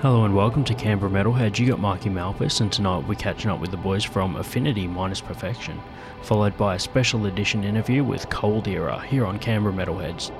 Hello and welcome to Canberra Metalhead. You got Marky Malphas, and tonight we're catching up with the boys from Affinity Minus Perfection, followed by a special edition interview with Cold Era here on Canberra Metalheads.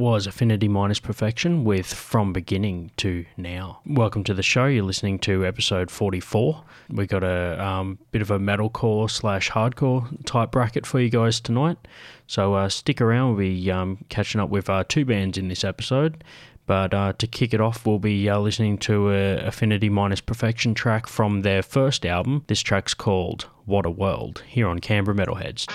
Was Affinity Minus Perfection with From Beginning to Now. Welcome to the show. You're listening to episode 44. We got a um, bit of a metalcore slash hardcore type bracket for you guys tonight. So uh, stick around. We'll be um, catching up with uh, two bands in this episode. But uh, to kick it off, we'll be uh, listening to a Affinity Minus Perfection track from their first album. This track's called What a World, here on Canberra Metalheads.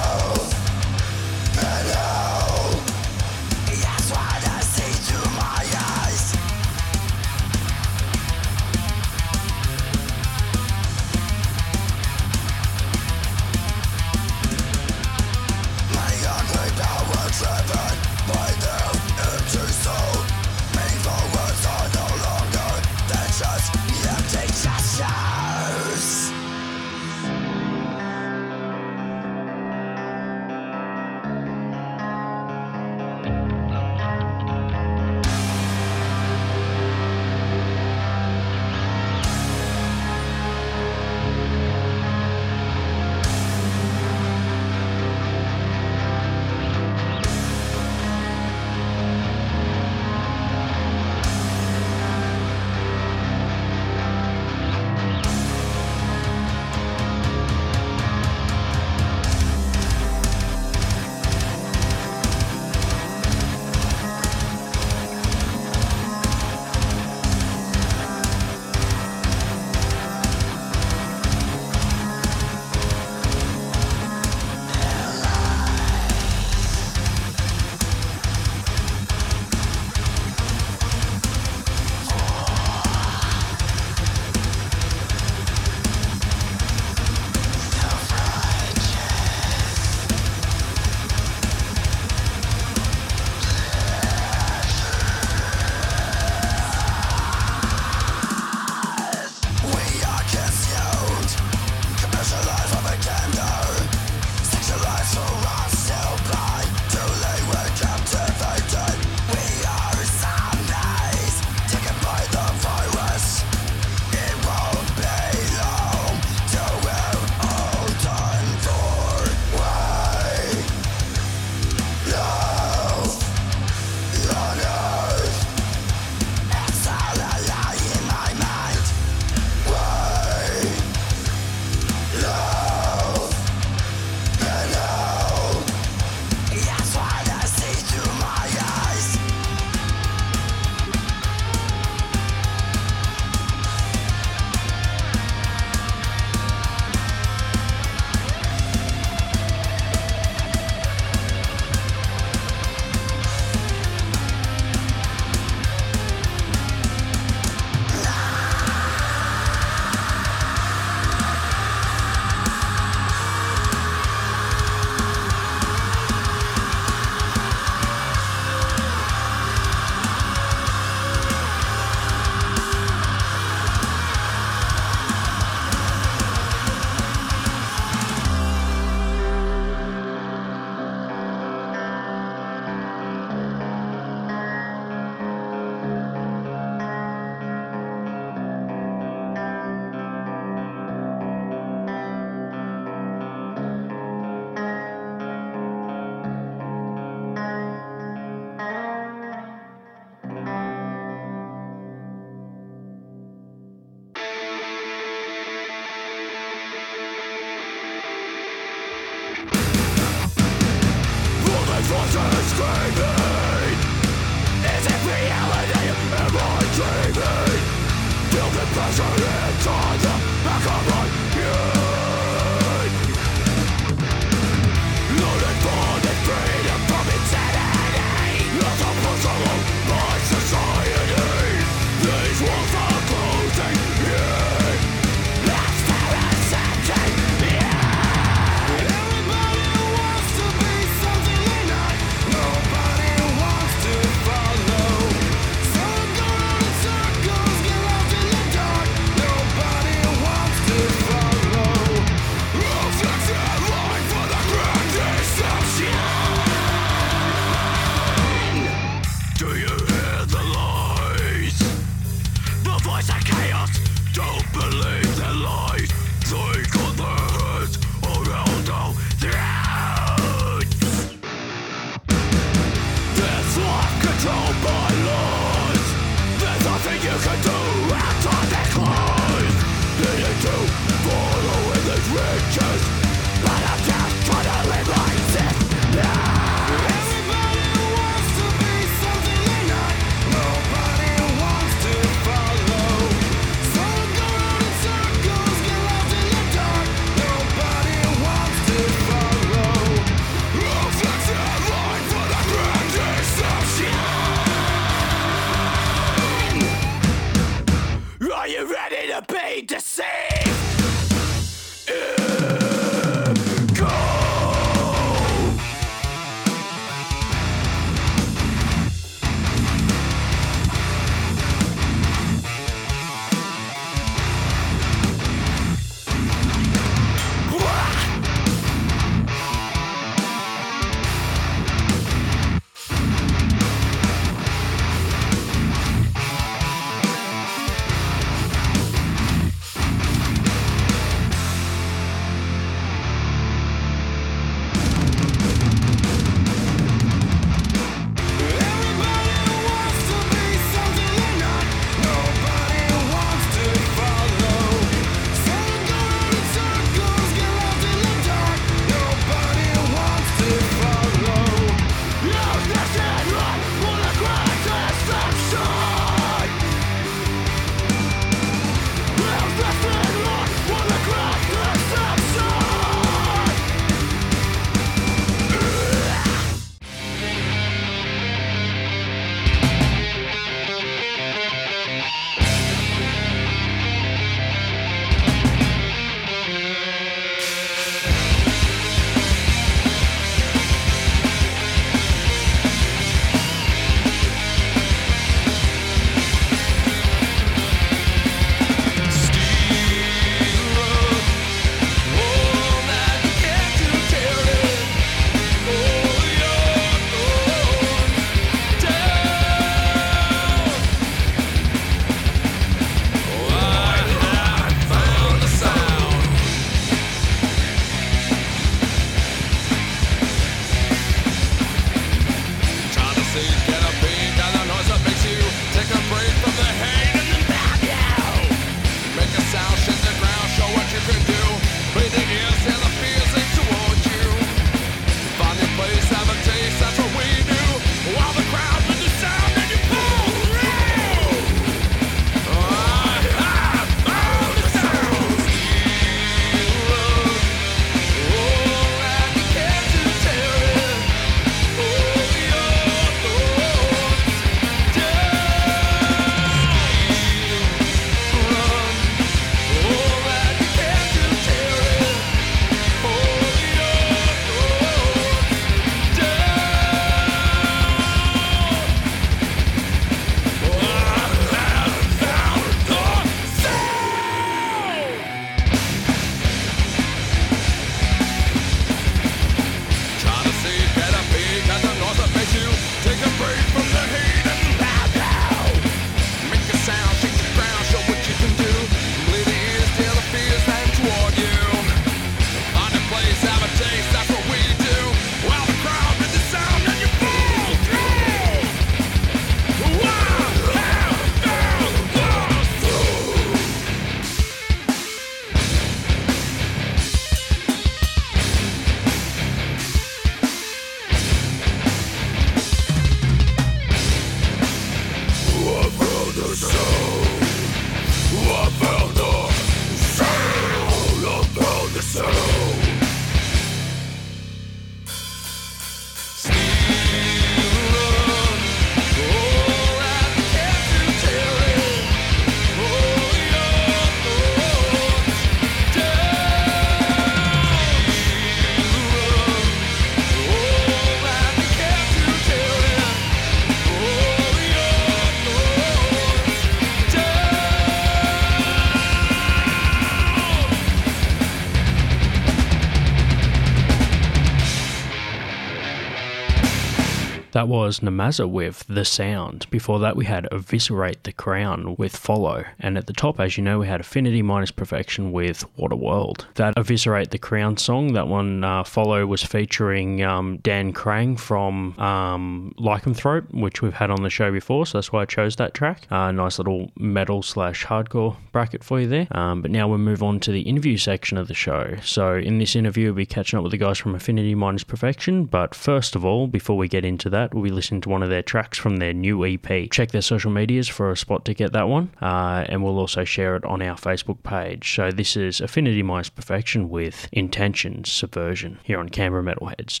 That was Namaza with The Sound. Before that, we had Eviscerate the Crown with Follow. And at the top, as you know, we had Affinity Minus Perfection with What a World. That Eviscerate the Crown song, that one, uh, Follow, was featuring um, Dan Krang from um, Lycanthrope, which we've had on the show before, so that's why I chose that track. Uh, nice little metal slash hardcore bracket for you there. Um, but now we'll move on to the interview section of the show. So in this interview, we'll be catching up with the guys from Affinity Minus Perfection. But first of all, before we get into that, we'll be listening to one of their tracks from their new EP. Check their social medias for a spot to get that one, uh, and we'll also share it on our Facebook page. So this is Affinity Minus Perfection with Intentions Subversion here on Canberra Metalheads.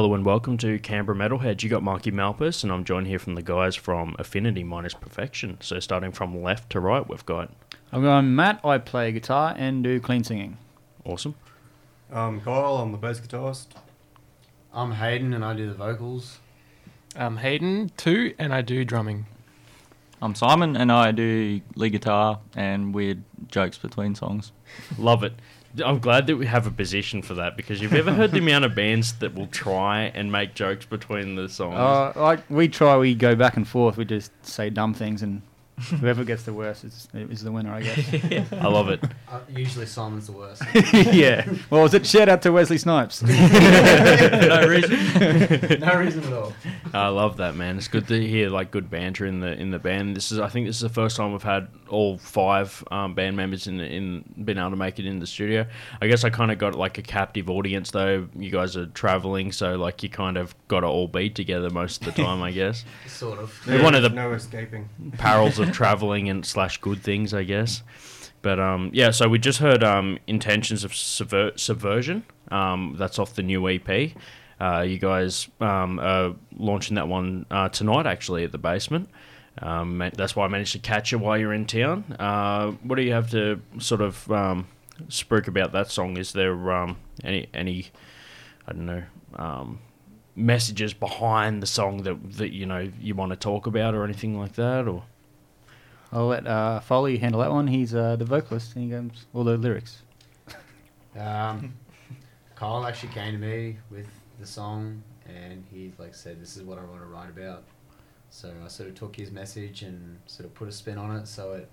Hello and welcome to Canberra Metalhead. You got Marky Malphas, and I'm joined here from the guys from Affinity Minus Perfection. So starting from left to right, we've got I'm going Matt. I play guitar and do clean singing. awesome. Um, Kyle, I'm the bass guitarist. I'm Hayden and I do the vocals. I'm Hayden too, and I do drumming. I'm Simon and I do lead guitar and weird jokes between songs. Love it. I'm glad that we have a position for that because you've ever heard the amount of bands that will try and make jokes between the songs. Uh, like we try, we go back and forth. We just say dumb things, and whoever gets the worst is, is the winner, I guess. I love it. Uh, usually Simon's the worst. yeah. Well, was it shout out to Wesley Snipes? no reason. no reason at all. I love that, man. It's good to hear like good banter in the in the band. This is, I think, this is the first time we've had all five um, band members in in been able to make it in the studio. I guess I kind of got like a captive audience though. You guys are traveling, so like you kind of got to all be together most of the time. I guess Sort of. They're one of the no escaping. perils of traveling and slash good things, I guess. But um, yeah, so we just heard um, intentions of subver- subversion. Um, that's off the new EP. Uh, you guys um, are launching that one uh, tonight, actually, at the basement. Um, that's why I managed to catch you while you're in town. Uh, what do you have to sort of um, about that song? Is there um, any any I don't know um, messages behind the song that that you know you want to talk about or anything like that? Or I'll let uh, Foley handle that one. He's uh, the vocalist. And he goes all the lyrics. Um, Kyle actually came to me with the song, and he like said, "This is what I want to write about." So I sort of took his message and sort of put a spin on it, so it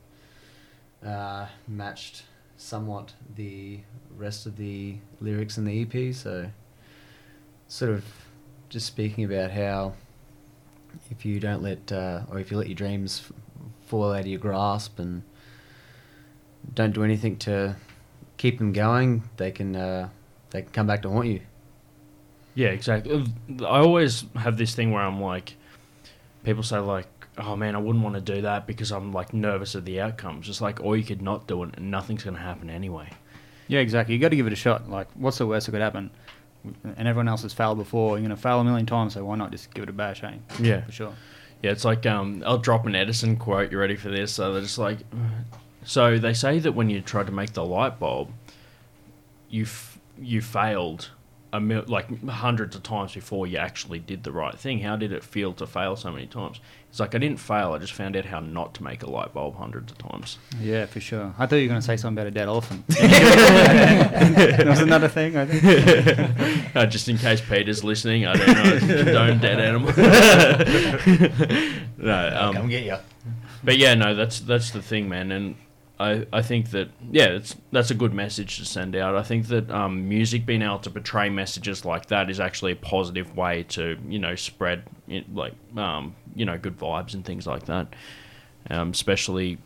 uh, matched somewhat the rest of the lyrics in the EP. So, sort of just speaking about how if you don't let, uh, or if you let your dreams fall out of your grasp and don't do anything to keep them going, they can uh, they can come back to haunt you. Yeah, exactly. I always have this thing where I'm like, people say like, "Oh man, I wouldn't want to do that because I'm like nervous of the outcomes." It's like, or you could not do it, and nothing's going to happen anyway. Yeah, exactly. You got to give it a shot. Like, what's the worst that could happen? And everyone else has failed before. You're going to fail a million times, so why not just give it a bash, eh? Yeah, For sure. Yeah. It's like um, I'll drop an Edison quote. You ready for this? So they're just like, so they say that when you try to make the light bulb, you f- you failed a mil- like hundreds of times before you actually did the right thing. How did it feel to fail so many times? It's like I didn't fail. I just found out how not to make a light bulb hundreds of times. Yeah, for sure. I thought you were going to say something about a dead elephant. that was another thing, I think. uh, just in case Peter's listening, I don't know. Condone dead animal. no, um, Come get you. but yeah, no, that's that's the thing, man, and I, I think that yeah, it's that's a good message to send out. I think that um, music being able to portray messages like that is actually a positive way to you know spread like um, you know good vibes and things like that. Um, especially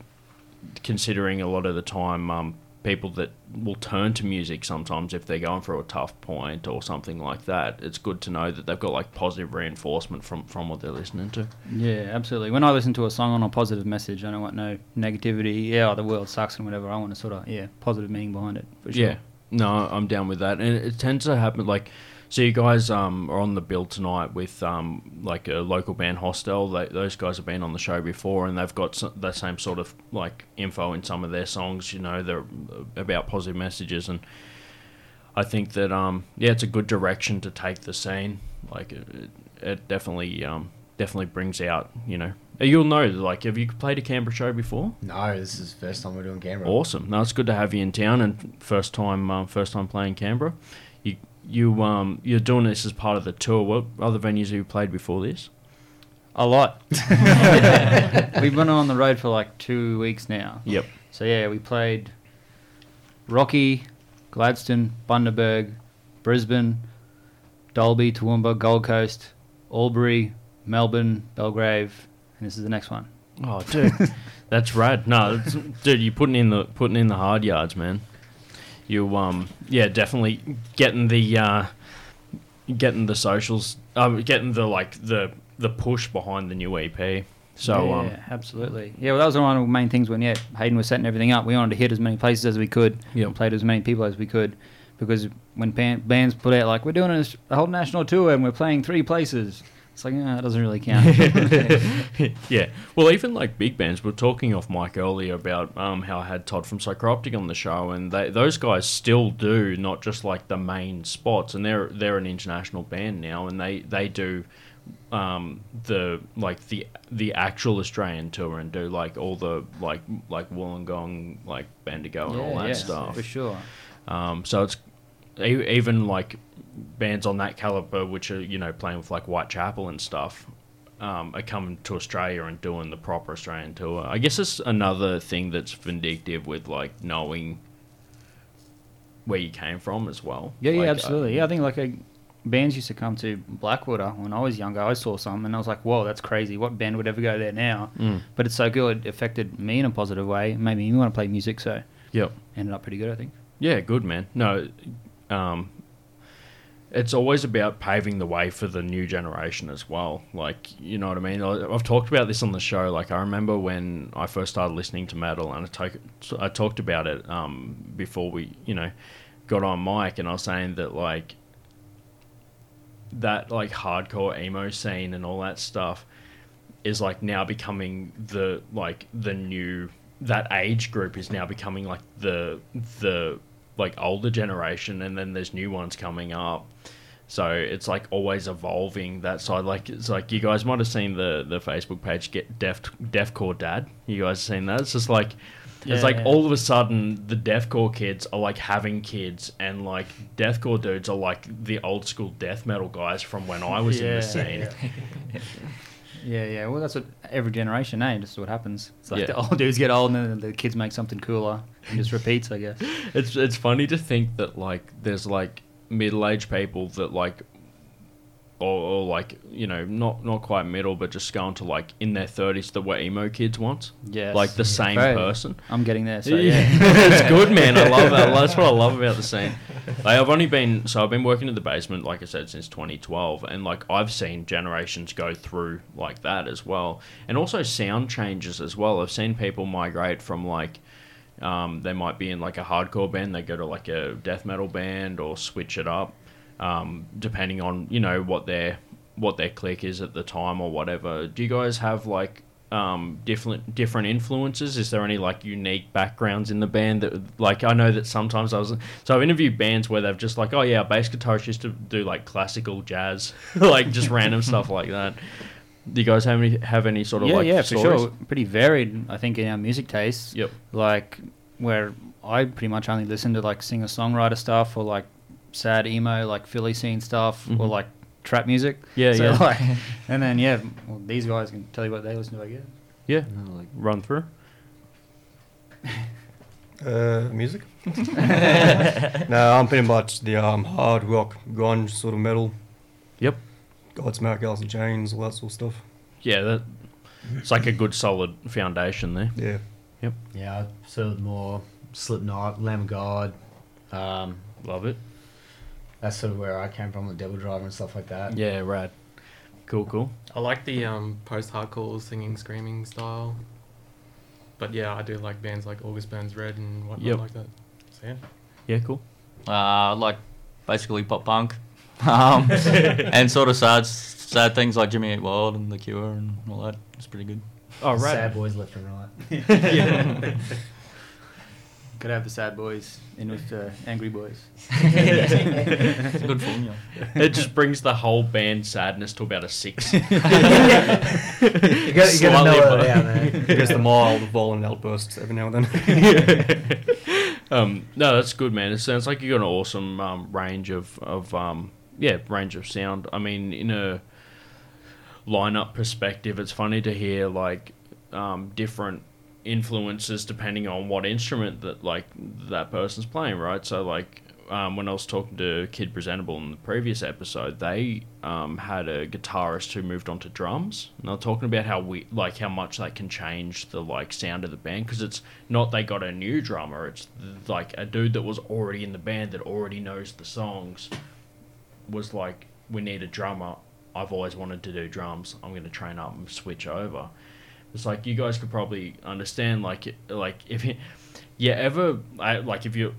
considering a lot of the time um, people that will turn to music sometimes if they're going through a tough point or something like that. It's good to know that they've got like positive reinforcement from from what they're listening to. Yeah, absolutely. When I listen to a song on a positive message, I don't want no negativity. Yeah, oh, the world sucks and whatever. I want to sort of yeah, positive meaning behind it. For sure. Yeah, no, I'm down with that, and it tends to happen like. So you guys um, are on the bill tonight with um, like a local band Hostel. They, those guys have been on the show before, and they've got s- the same sort of like info in some of their songs. You know, they're about positive messages, and I think that um, yeah, it's a good direction to take the scene. Like it, it, it definitely um, definitely brings out. You know, you'll know. Like, have you played a Canberra show before? No, this is the first time we're doing Canberra. Awesome. No, it's good to have you in town and first time um, first time playing Canberra. You you um you're doing this as part of the tour. What other venues have you played before this? A lot. We've been on the road for like two weeks now. Yep. So yeah, we played Rocky, Gladstone, Bundaberg, Brisbane, Dalby, Toowoomba, Gold Coast, Albury, Melbourne, Belgrave, and this is the next one. Oh, dude, that's rad. No, dude, you're putting in the putting in the hard yards, man. You um yeah, definitely getting the uh, getting the socials, um, getting the like the the push behind the new EP. So yeah, um absolutely. Yeah, well, that was one of the main things when yeah Hayden was setting everything up. We wanted to hit as many places as we could, Yep. and play as many people as we could, because when ban- bands put out like we're doing a whole national tour and we're playing three places, it's like yeah, it doesn't really count. yeah. Well, even like big bands, we are talking off mic earlier about um, how I had Todd from Psychroptic on the show, and they, those guys still do not just like the main spots, and they're they're an international band now, and they they do um, the like the the actual Australian tour and do like all the like like Wollongong, like Bendigo, and all that yeah, stuff. for sure. Um, so it's even like bands on that caliber, which are you know playing with like Whitechapel and stuff, um, are coming to Australia and doing the proper Australian tour. I guess it's another thing that's vindictive with like knowing where you came from as well. Yeah, yeah, Like, uh, absolutely. Yeah, I think like a, bands used to come to Blackwater when I was younger. I saw some and I was like, "Whoa, that's crazy! What band would ever go there now?" Mm. But it's so good. It affected me in a positive way. Made me want to play music. So Yep. ended up pretty good, I think. Yeah, good man. No, um, it's always about paving the way for the new generation as well. Like, you know what I mean? I've talked about this on the show. Like, I remember when I first started listening to metal, and I talked about it um, before we, you know, got on mic, and I was saying that like that like hardcore emo scene and all that stuff is like now becoming the like the new that age group is now becoming like the the like older generation and then there's new ones coming up. So it's like always evolving that side. Like it's like you guys might have seen the the facebook page get deaf deafcore dad. You guys seen that? It's just like it's like Yeah. all of a sudden the deathcore kids are like having kids and like deathcore dudes are like the old school death metal guys from when i was in the scene Yeah, yeah. Well, that's what every generation, eh? Just what happens. It's like Yeah. the old dudes get old, and then the kids make something cooler, and just repeats, I guess. it's it's funny to think that like there's like middle aged people that like or, or like you know not not quite middle but just going to like in their 30s that were emo kids once yeah like the same person. I'm getting there. So yeah. it's good man. I love that that's what i love about the scene. Like i've only been so i've been working in the basement like i said since 2012 and like i've seen generations go through like that as well. And also sound changes as well. I've seen people migrate from like um, they might be in like a hardcore band they go to like a death metal band or switch it up um, depending on you know what their what their clique is at the time or whatever do you guys have like um, different different influences is there any like unique backgrounds in the band that like i know that sometimes i was so i've interviewed bands where they've just like oh yeah our bass guitarist used to do like classical jazz like just random stuff like that do you guys have any have any sort of yeah, like yeah, for sure. Pretty varied, I think, in our music tastes. Yep. Like where I pretty much only listen to like singer songwriter stuff or like sad emo, like Philly scene stuff, or Mhm. like trap music. Yeah, So, yeah. Like, and then yeah, well, these guys can tell you what they listen to. I guess. yeah No, like run through Uh, music? no, I'm pretty much the um, hard rock, grunge sort of metal. Yep. Godsmack, Alice in Chains, all that sort of stuff. yeah that it's like a good solid foundation there Yeah. Yep. Yeah, I sort of more Slipknot, Lamb of God. Um, love it that's sort of where I came from, the DevilDriver and stuff like that. yeah rad cool cool I like the um, post-hardcore singing, screaming style. But yeah, I do like bands like August Burns Red and whatnot Yep. like that. So yeah. yeah cool Uh, like basically pop punk, um, and sort of sad, sad things like Jimmy Eat World and The Cure and all that. It's pretty good. oh right. Sad boys left and right. yeah Gotta have the sad boys in with the angry boys. It's a good formula. it just brings the whole band sadness to about a six. you gotta, you gotta Slightly know it down there. Just the mild, violent outbursts every now and then. um, no, that's good, man. It sounds like you got an awesome um, range of of um, yeah range of sound. I mean, in a lineup perspective, it's funny to hear like um, different influences depending on what instrument that like that person's playing, right? So like um, when I was talking to Kid Presentable in the previous episode, they um, had a guitarist who moved on to drums, and they were talking about how we like how much that can change the like sound of the band because it's not they got a new drummer, it's like a dude that was already in the band that already knows the songs was like, we need a drummer. I've always wanted to do drums. I'm going to train up and switch over. It's like you guys could probably understand, like, like if you, you ever, I, like, if you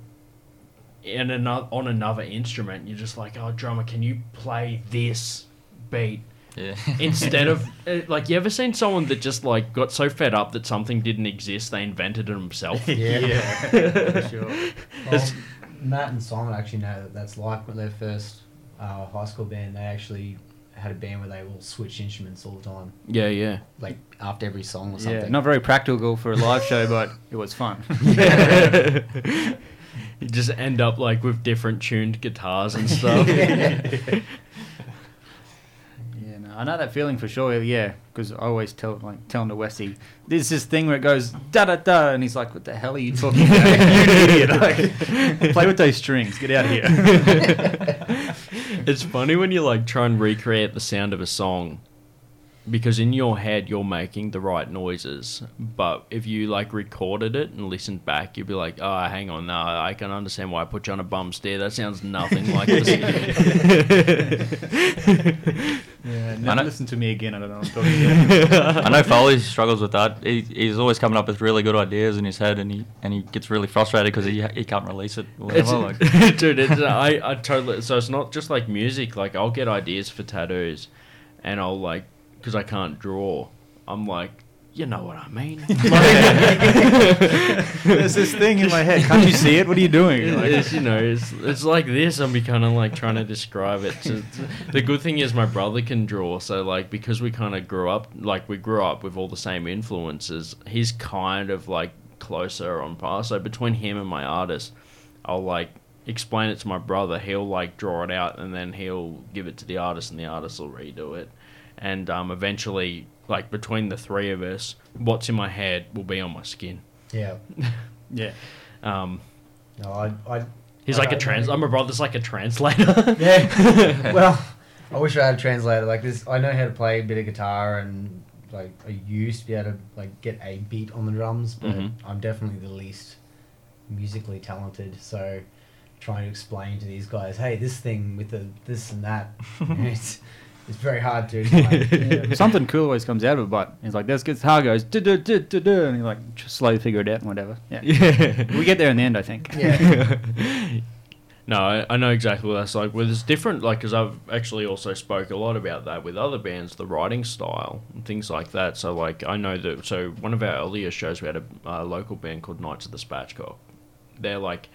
in another on another instrument, you're just like, oh, drummer, can you play this beat Yeah. instead of uh, like, you ever seen someone that just like got so fed up that something didn't exist, they invented it themselves? Yeah. for sure. Well, Matt and Simon actually know that that's like when their first uh, high school band. They actually had a band where they all switched instruments all the time, yeah, yeah. like after every song or something. Yeah, something. not very practical for a live show, but it was fun. you just end up like with different tuned guitars and stuff. Yeah, no, I know that feeling for sure. Yeah, because I always tell like telling the Westy, there's this thing where it goes da da da, and he's like, "What the hell are you talking about? you idiot! Like, play with those strings. Get out of here." It's funny when you like try and recreate the sound of a song because in your head you're making the right noises but if you like recorded it and listened back you'd be like oh hang on no i can understand why i put you on a bum steer that sounds nothing like this yeah, I never know- listen to me again. I don't know what I'm talking about. I know Foley struggles with that. He, he's always coming up with really good ideas in his head, and he and he gets really frustrated because he he can't release it. Or It's, whatever. Like, dude, it's, uh, I, I totally. So it's not just like music. Like I'll get ideas for tattoos, and I'll like because I can't draw. I'm like, you know what I mean. There's this thing in my head. Can't you see it? What are you doing? Like- it's, you know, it's, it's like this. I'm kind of like trying to describe it. So it's- the good thing is my brother can draw. So like because we kind of grew up, like we grew up with all the same influences. He's kind of like closer on par. So between him and my artist, I'll like explain it to my brother. He'll like draw it out, and then he'll give it to the artist, and the artist will redo it. And um, eventually, like between the three of us, what's in my head will be on my skin. Yeah. yeah. Um, No, I. I He's I like a trans. know. I'm a brother's like a translator. Yeah. well, I wish I had a translator. Like this, I know how to play a bit of guitar and like I used to be able to like get a beat on the drums, but Mhm. I'm definitely the least musically talented. So trying to explain to these guys, hey, this thing with the this and that, it's it's very hard to explain. Yeah, Something cool always comes out of it, but he's like, "This guitar goes du du du du du," and he like just slowly figure it out and whatever. Yeah. yeah. we get there in the end, I think. Yeah. no, I, I know exactly what that's like. Well, it's different, like, because I've actually also spoke a lot about that with other bands, the writing style and things like that. So, like, I know that. So, one of our earlier shows, we had a uh, local band called Knights of the Spatchcock. They're like,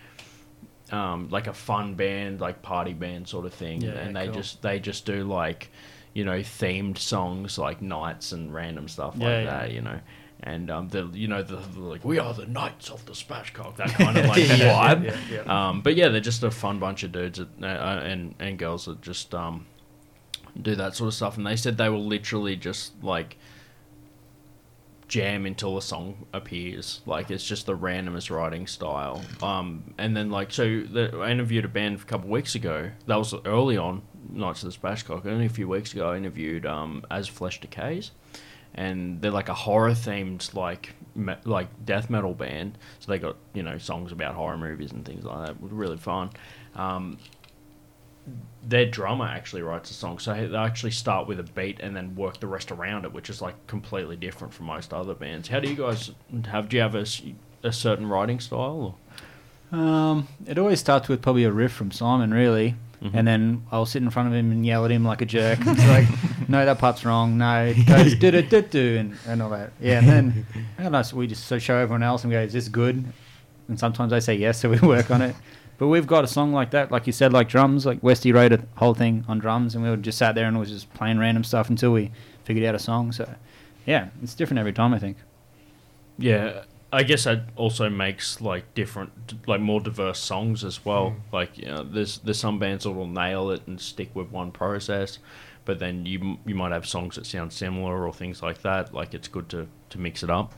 um, like a fun band, like party band sort of thing, Yeah, and they cool. just they just do like, you know, themed songs like nights and random stuff like Yeah, yeah. that, you know. And um, the you know the, the like we are the knights of the Spatchcock that kind of like Yeah, vibe. yeah, yeah. Um, but yeah, they're just a fun bunch of dudes that, uh, and and girls that just um, do that sort of stuff. And they said they will literally just like jam until a song appears. Like it's just the randomest writing style. Um, and then like so, the, I interviewed a band a couple weeks ago. That was early on Knights of the Spatchcock. Only a few weeks ago, I interviewed um, As Flesh Decays and they're like a horror themed like me- like death metal band. So they got you know songs about horror movies and things like that. It was really fun. Um, their drummer actually writes a song, so they actually start with a beat and then work the rest around it, which is like completely different from most other bands. How do you guys have? Do you have a, a certain writing style? Or? Um, it always starts with probably a riff from Simon, really, Mhm. and then I'll sit in front of him and yell at him like a jerk. It's like, no, that part's wrong. No, it goes do do do do and, and all that. Yeah, and then I don't know, so we just show everyone else and we go, is this good? And sometimes they say yes, so we work on it. But we've got a song like that, like you said, like drums. Like Westy wrote a whole thing on drums, and we would just sat there and was just playing random stuff until we figured out a song. So, yeah, it's different every time. I think. Yeah, I guess that also makes like different, like more diverse songs as well. Mm. Like you know, there's there's some bands that will nail it and stick with one process, but then you you might have songs that sound similar or things like that. Like it's good to to mix it up.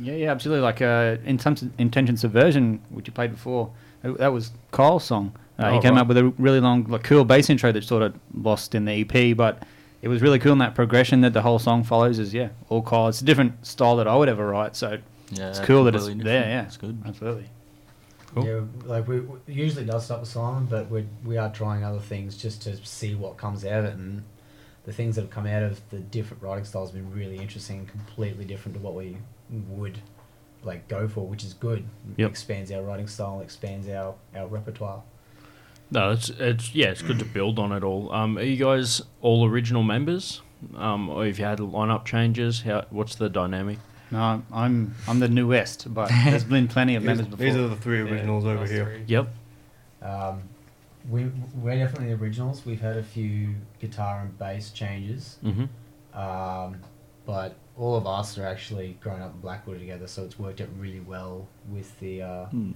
Yeah, yeah, absolutely. Like uh, in terms of intention subversion, which you played before, uh, that was Kyle's song. Uh, he Oh, came right. up with a really long, like, cool bass intro that sort of lost in the EP, but it was really cool in that progression that the whole song follows. Is yeah, all Kyle. It's a different style that I would ever write, so yeah, it's cool that it's completely there. different. Yeah, it's good. Absolutely. Cool. Yeah, like we, we it usually does start with Simon, but we we are trying other things just to see what comes out of it, and the things that have come out of the different writing styles have been really interesting and completely different to what we would like go for, which is good. Yep. Expands our writing style, expands our our repertoire. No, it's it's yeah, it's good to build on it all. Um, are you guys all original members? Um, or if you had lineup changes, how what's the dynamic? No, I'm I'm the newest, but there's been plenty of members before. these are the three originals over here. three. Yep. Um, we we're definitely the originals. We've had a few guitar and bass changes, Mm-hmm. um, but all of us are actually growing up in Blackwood together, so it's worked out really well with the uh, Hmm.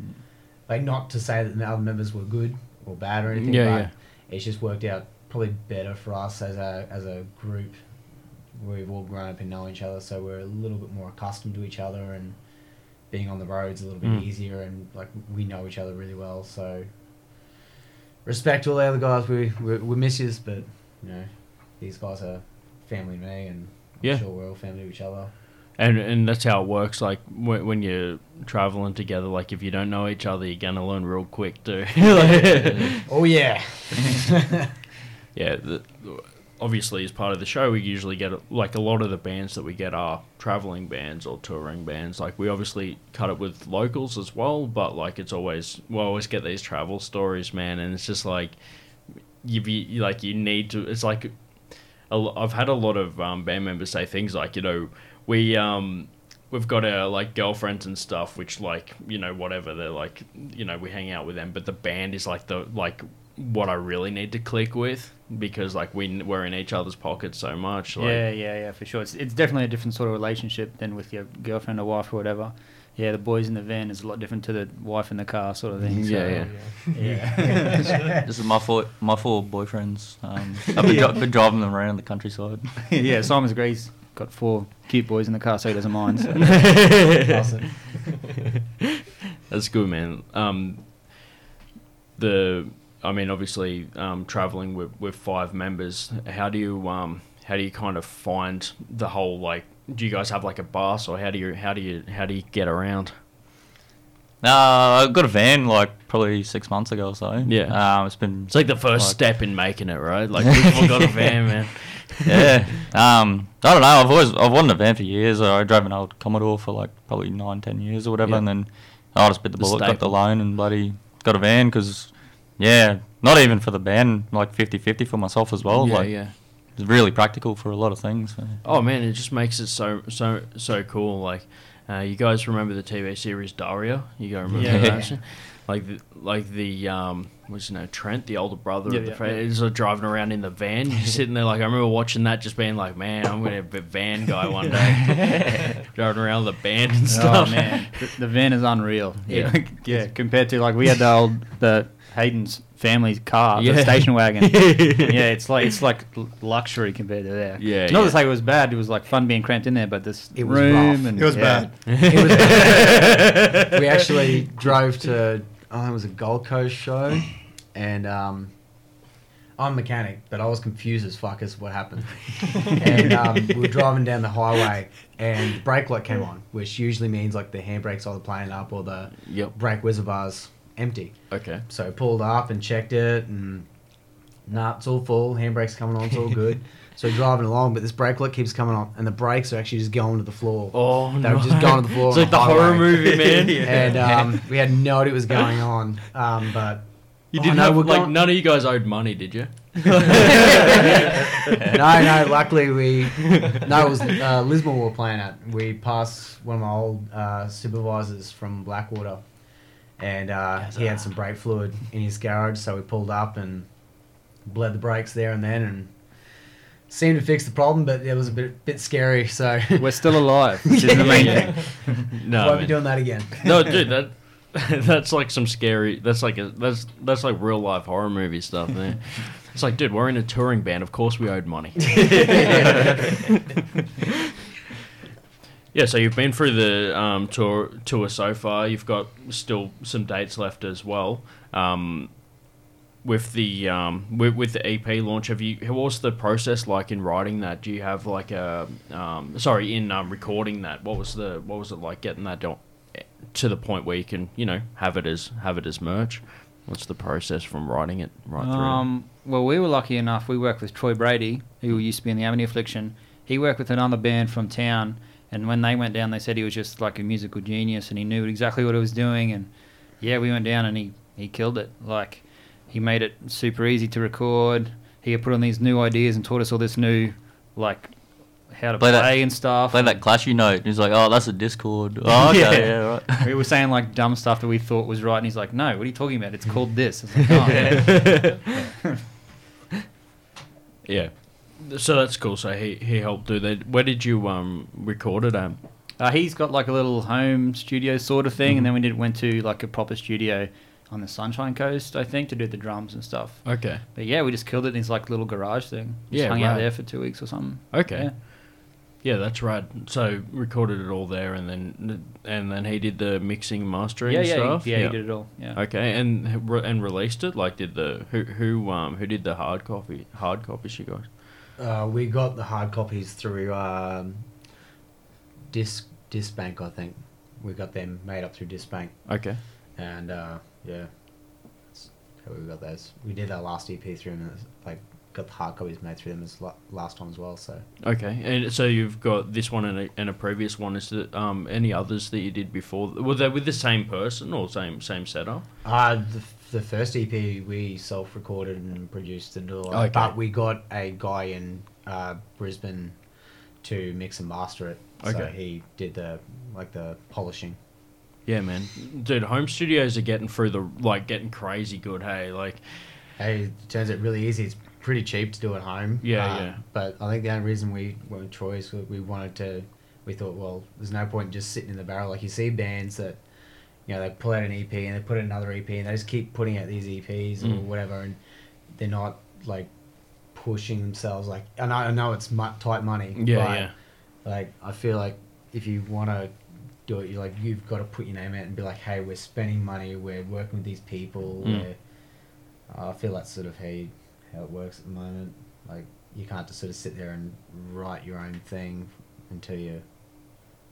like not to say that the other members were good or bad or anything. Yeah, but yeah. It's just worked out probably better for us as a as a group. We've all grown up and know each other, so we're a little bit more accustomed to each other, and being on the roads a little bit Mm. easier, and like we know each other really well. So respect to all the other guys. We we, we miss you, but you know these guys are family to me, and Yeah. sure we're all family to each other. And and that's how it works. Like when, when you're traveling together, like if you don't know each other, you're gonna learn real quick too. Like- Oh yeah. yeah, the, obviously as part of the show, we usually get like a lot of the bands that we get are traveling bands or touring bands. Like we obviously cut it with locals as well, but like it's always we always get these travel stories, man, and it's just like you be like you need to. It's like I've had a lot of um, band members say things like you know we um we've got our like girlfriends and stuff which like you know whatever they're like you know we hang out with them but the band is like the like what I really need to click with because like we we're in each other's pockets so much like yeah, yeah, yeah, for sure. It's, it's definitely a different sort of relationship than with your girlfriend or wife or whatever. Yeah, the boys in the van is a lot different to the wife in the car sort of thing. so- Yeah, yeah. This is my four my four boyfriends. Um, I've been, dri- been driving them around the countryside. yeah, Simon's Grease got four cute boys in the car, so he doesn't mind. so. Awesome. That's good, man. Um, the, I mean, obviously, um, traveling with, with five members. How do you um, how do you kind of find the whole like? Do you guys have like a bus, or how do you how do you how do you get around? Uh, I got a van like probably six months ago or so. Yeah. Um, it's been It's like the first Like- step in making it, right? Like we've got a van, man. yeah. Um, I don't know. I've always I've wanted a van for years. I drove an old Commodore for like probably nine, ten years or whatever, Yeah. and then I just bit the The bullet, got the loan, and bloody got a van because, yeah, not even for the band, like 50-50 for myself as well. yeah, like, yeah. It's really practical for a lot of things. Oh man, it just makes it so so so cool. Like, uh, you guys remember the TV series Daria? You guys remember Yeah. that? shit? Like, the, like the um, what's his name? Trent, the older brother Yeah, of the yeah, friend, yeah. is uh, driving around in the van. You're sitting there like I remember watching that, just being like, man, I'm gonna be a van guy one day, driving around with a band and stuff. Oh man, the, the van is unreal. Yeah. Yeah, yeah. Compared to like we had the old the Hayden's family car, Yeah. the station wagon. yeah, it's like it's like luxury compared to there. Yeah, it's not yeah. to say it was bad. It was like fun being cramped in there, but this It was room rough. and It was yeah. bad. It was bad. we actually drove to oh, it was a Gold Coast show, and um, I'm a mechanic, but I was confused as fuck as what happened. and um, we were driving down the highway, and the brake light came on, which usually means like the handbrake's either playing up or the Yep. brake reservoir's empty. Okay. So pulled up and checked it, and nah, it's all full. Handbrake's coming on, it's all good. so driving along, but this brake light keeps coming on, and the brakes are actually just going to the floor. Oh They no! were just going to the floor It's like the the horror movie, man. and um, we had no idea what was going on. Um, but you Oh, didn't have we're like going- none of you guys owed money, did you? no, no. Luckily, we no. It was uh, Lismore we were playing at. We passed one of my old uh, supervisors from Blackwater, and uh, he had some brake fluid in his garage. So we pulled up and bled the brakes there and then, and seemed to fix the problem. But it was a bit bit scary. So We're still alive, which is the main Yeah. thing. No, won't be man. doing that again. no, dude, that that's like some scary. That's like a that's that's like real life horror movie stuff, man. It's like, dude, we're in a touring band. Of course, we owed money. Yeah, so you've been through the um, tour tour so far. You've got still some dates left as well. Um, with the um, with, with the EP launch, have you? What was the process like in writing that? Do you have like a um, sorry in um, recording that? What was the what was it like getting that done to the point where you can you know have it as have it as merch? What's the process from writing it right through? Um, well, we were lucky enough. We worked with Troy Brady, who used to be in the Avenue Affliction. He worked with another band from town, and when they went down, they said he was just like a musical genius, and he knew exactly what he was doing. And yeah, we went down, and he he killed it. Like he made it super easy to record. He had put on these new ideas and taught us all this new, like how to Play play, that- and stuff. Play that clashy note. He's like, oh, that's a Discord. Oh, okay, Yeah. yeah, right. we were saying like dumb stuff that we thought was right, and he's like, "No, what are you talking about? It's called this." It's like, oh. yeah, so that's cool. So he he helped do that. Where did you um record it at? Uh, he's got like a little home studio sort of thing, and then we did went to like a proper studio on the Sunshine Coast, I think, to do the drums and stuff. Okay. But yeah, we just killed it in his like little garage thing. Just Yeah, hung out there for two weeks or something. Okay. Yeah. Yeah, that's right. So recorded it all there, and then and then he did the mixing, and mastering Yeah, yeah, stuff. he, yeah, he did it all. Yeah. Okay, and and released it. Like, did the who who um who did the hard copy hard copies? You guys. Uh, we got the hard copies through um, Disc Disc Bank, I think. We got them made up through Disc Bank, Okay. and uh, yeah, that's how we got those. We did our last EP through them, and like got the hard copies made through them as la- last time as well. So Okay, and so you've got this one and a, and a previous one. Is there um any others that you did before? Were they with the same person or same same setup? Uh, the, the first EP we self recorded and produced and all that, Okay. but we got a guy in uh, Brisbane to mix and master it. So Okay. he did the like the polishing. Yeah, man, dude, home studios are getting through the like getting crazy good. Hey, like, Hey, it turns out really easy. It's pretty cheap to do at home. Yeah, Um, yeah. But I think the only reason we went with Troy is we wanted to. We thought, well, there's no point just sitting in the barrel. Like you see bands that, you know, they pull out an EP and they put out another EP and they just keep putting out these EPs or Mm. whatever, and they're not like pushing themselves. Like, and I I know it's mu- tight money. yeah, but, yeah, Like I feel like if you want to do it, you like you've got to put your name out and be like, hey, we're spending money, we're working with these people. Mm. We're, I feel that's sort of how you, how it works at the moment. Like you can't just sort of sit there and write your own thing until you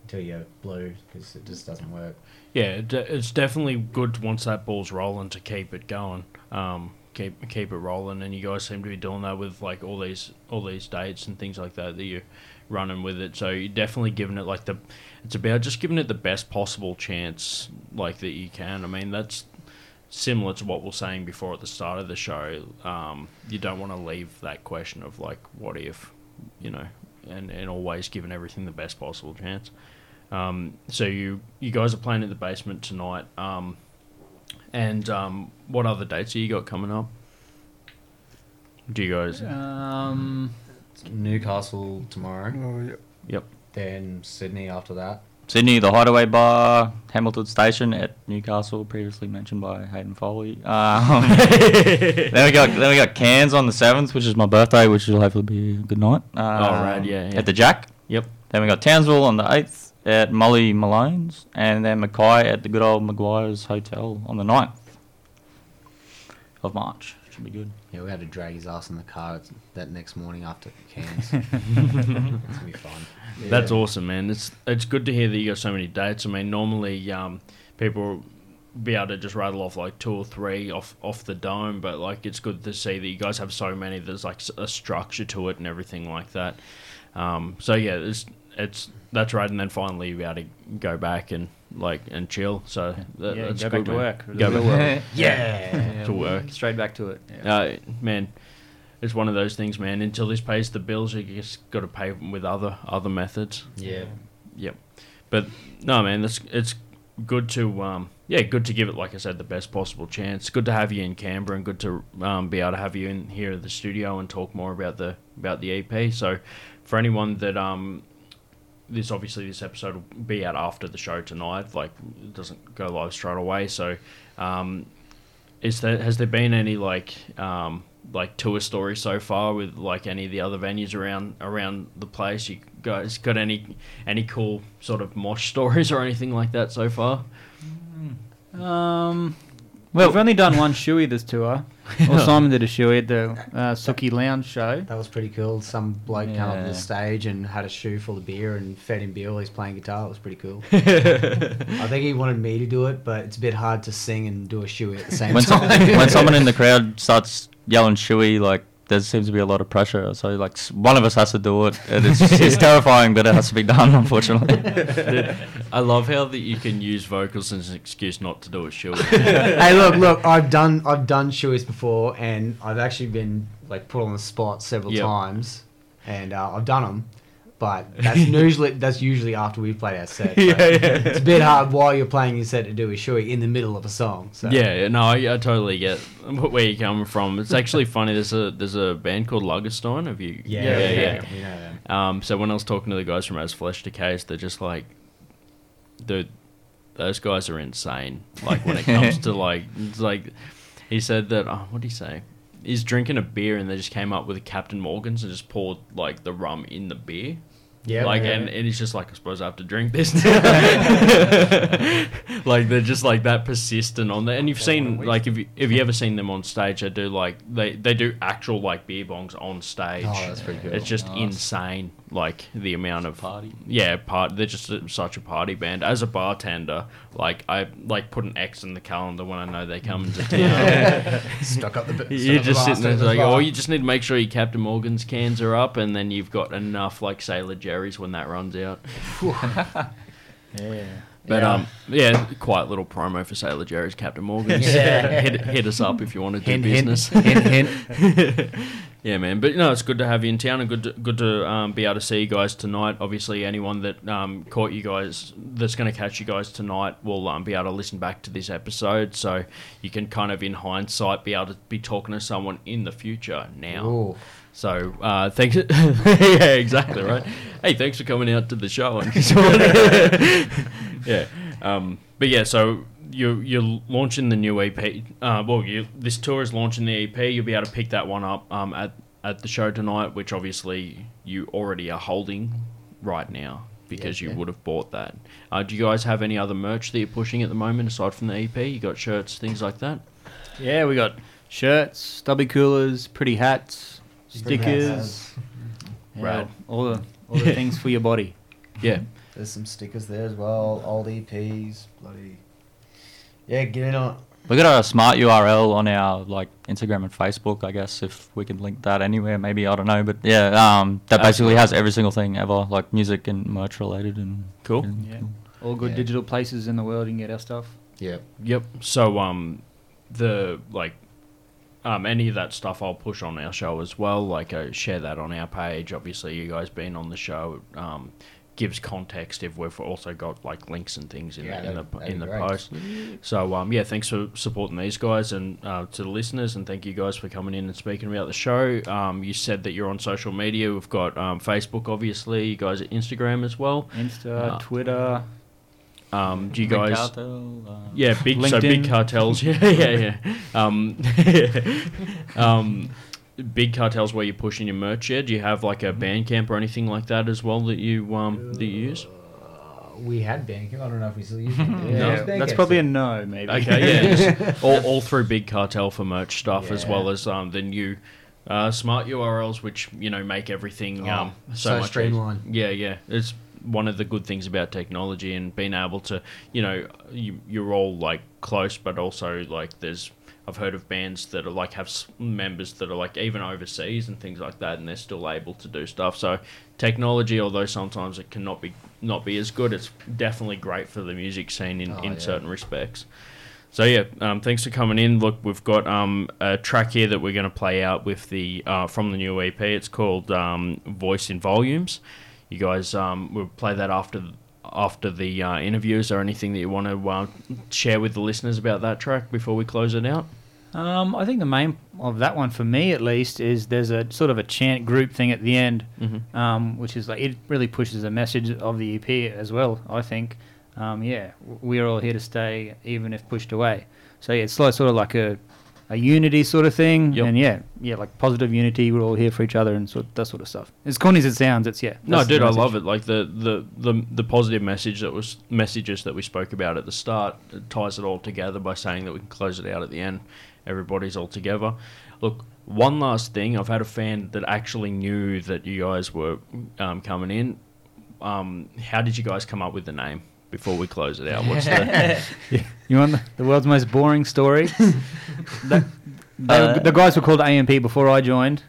until you're blue because it just doesn't work. yeah. It's definitely good once that ball's rolling to keep it going. Um, keep keep it rolling, and you guys seem to be doing that with like all these all these dates and things like that that you're running with it. So you're definitely giving it like the. It's about just giving it the best possible chance, like that you can. I mean, that's similar to what we are saying before at the start of the show. Um, you don't want to leave that question of like, what if, you know, and, and always giving everything the best possible chance. Um, so you you guys are playing in the basement tonight. Um, and um, what other dates have you got coming up? Do you guys? Um, Newcastle tomorrow, Oh, yeah. Yep. then Sydney after that. Sydney, the Hideaway Bar, Hamilton Station at Newcastle, previously mentioned by Hayden Foley. Um, then we got then we got Cairns on the seventh, which is my birthday, which will hopefully be a good night. Um, right, yeah, yeah. At the Jack. Yep. Then we got Townsville on the eighth at Molly Malone's, and then Mackay at the good old Maguire's Hotel on the 9th of March. Should be good. Yeah, we had to drag his ass in the car that next morning after Cairns. it's gonna be fun. That's awesome, man. It's it's good to hear that you got so many dates. I mean, normally um, people be able to just rattle off like two or three off off the dome, but like it's good to see that you guys have so many. There's like a structure to it and everything like that. Um, so yeah, it's it's that's right. And then finally you be able to go back and like and chill. So that, yeah, that's go good, back to man. work. Go back to work. Yeah. To work. Straight back to it. Yeah. Uh, man, it's one of those things, man. Until this pays the bills, you just got to pay them with other other methods. Yeah. Yep. But no, man, that's it's good to um yeah, good to give it like I said the best possible chance. Good to have you in Canberra and good to um, be able to have you in here at the studio and talk more about the about the EP. So for anyone that um this obviously this episode will be out after the show tonight, like it doesn't go live straight away. So um is there has there been any like um like tour stories so far with like any of the other venues around around the place? You guys got any any cool sort of mosh stories or anything like that so far? Um, well, we've only done one shoey this tour. Well, Simon did a shoey at the uh, Sooki Lounge show. That was pretty cool. Some bloke came up to Yeah. the stage and had a shoe full of beer and fed him beer while he's playing guitar. It was pretty cool. I think he wanted me to do it, but it's a bit hard to sing and do a shoey at the same When, some, time. when someone in the crowd starts yelling "shoey," like there seems to be a lot of pressure. So like one of us has to do it, and it's, it's terrifying, but it has to be done, unfortunately. Dude, I love how that you can use vocals as an excuse not to do a show. hey, look, look! I've done I've done shoeys before, and I've actually been like put on the spot several Yep. times, and uh, I've done them. But that's usually that's usually after we've played our set. Yeah, yeah. It's a bit hard while you're playing your set to do a shoey in the middle of a song. So. Yeah, no, I, I totally get where you're coming from. It's actually funny. There's a there's a band called Lagerstein. Have you? Yeah, yeah, yeah, yeah. we know them. Um, so when I was talking to the guys from As Flesh Decays, they're just like dude, those guys are insane. Like when it comes to like, it's like he said that. Oh, what did he say? He's drinking a beer and they just came up with a Captain Morgan's and just poured like the rum in the beer. Yeah, like yeah. and, and he's just like, I suppose I have to drink this. now." like they're just like that persistent on there. And you've seen like if you if you ever seen them on stage, they do like they they do actual like beer bongs on stage. Oh, that's pretty cool. It's just Nice. insane, like the amount of Party. Yeah, part. They're just a- such a party band. As a bartender, like I like put an X in the calendar when I know they come coming to town. Stuck up the. stuck You're up the just sitting there like, oh, well. oh, you just need to make sure your Captain Morgan's cans are up, and then you've got enough like Sailor Jerry's when that runs out. Yeah. But Yeah. um, yeah, quite little promo for Sailor Jerry's Captain Morgan's. Yeah. hit, hit us up if you want to do Hint, hint, business. hint, hint. yeah, man. But no, it's good to have you in town and good to, good to um, be able to see you guys tonight. Obviously, anyone that um, caught you guys that's going to catch you guys tonight will um, be able to listen back to this episode, so you can kind of in hindsight be able to be talking to someone in the future now. Ooh. So uh, thanks. yeah, exactly right. Hey, thanks for coming out to the show. Yeah, um, but yeah, so you you're launching the new EP. Uh, well, you this tour is launching the EP. You'll be able to pick that one up um, at at the show tonight, which obviously you already are holding right now because Yeah, you yeah. would have bought that. Uh, do you guys have any other merch that you're pushing at the moment aside from the EP? You got shirts, things like that. Yeah, we got shirts, stubby coolers, pretty hats, stickers. hats. yeah, Rad. all the all the things for your body. Yeah. There's some stickers there as well. Old EPs. Bloody. Yeah, get in on. We got a smart URL on our like Instagram and Facebook. I guess if we can link that anywhere, maybe I don't know, but yeah, um, that That's basically right. has every single thing ever, like music and merch related and Cool. and Yeah. All good Yeah. digital places in the world you can get our stuff. Yeah. Yep. So um, the like, um, any of that stuff I'll push on our show as well. Like, uh, share that on our page. Obviously, you guys being on the show um, gives context. If we've also got like links and things in Yeah, the in the in the post. So um, yeah, thanks for supporting these guys and uh, to the listeners, and thank you guys for coming in and speaking about the show. Um, you said that you're on social media. We've got um, Facebook, obviously. You guys at Instagram as well. Insta, Uh, Twitter. Um, do you Big guys? Cartel, uh, Yeah, big so big cartels. Yeah, yeah, yeah. Um, um, big cartels where you're pushing your merch. Yeah, do you have like a Bandcamp or anything like that as well that you um that you use? Uh, we had Bandcamp. I don't know if we still use it. Yeah, that's probably a no, maybe. Okay, yeah, all, all through big cartel for merch stuff as well as um the new. Uh, smart URLs, which you know make everything Oh, um, so, so much streamlined. Yeah, yeah, it's one of the good things about technology and being able to, you know, you, you're all like close, but also like there's. I've heard of bands that are like have members that are like even overseas and things like that, and they're still able to do stuff. So technology, although sometimes it cannot be not be as good, it's definitely great for the music scene in, Oh, in yeah. certain respects. So yeah, um, thanks for coming in. Look, we've got um, a track here that we're going to play out with the uh, from the new EP. It's called um, "Voice in Volumes." You guys, um, we'll play that after after the uh, interviews. or anything that you want to uh, share with the listeners about that track before we close it out? Um, I think the main of that one for me, at least, is there's a sort of a chant group thing at the end, Mhm. um, which is like it really pushes the message of the EP as well. I think, um, yeah, we're all here to stay, even if pushed away. So yeah, it's like sort of like a a unity sort of thing, Yep. and yeah, yeah, like positive unity. We're all here for each other and sort that sort of stuff. As corny as it sounds, it's yeah. No, dude, I love it. Like the, the, the, the positive message that was messages that we spoke about at the start it ties it all together by saying that we can close it out at the end. Everybody's all together. Look, one last thing. I've had a fan that actually knew that you guys were um, coming in. Um, how did you guys come up with the name before we close it out? What's the You want the, the world's most boring story? the, they- Uh, the guys were called AMP before I joined,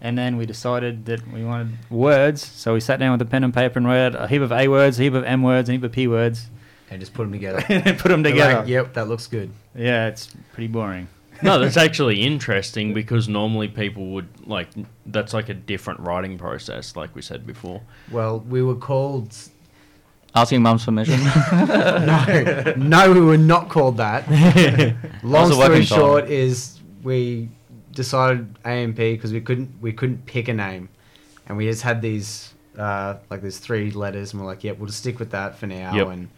and then we decided that we wanted words. So we sat down with a pen and paper and wrote a heap of A words, a heap of M words, and a heap of P words, And just put them together. and put them together. like, yep, that looks good. Yeah, it's pretty boring. no, that's actually interesting because normally people would like that's like a different writing process, like we said before. Well, we were called. Asking mum's permission. no, no, we were not called that. Long story title. short is we decided AMP because we couldn't we couldn't pick a name, and we just had these uh, like there's three letters, and we're like, yep, we'll just stick with that for now. Yep. And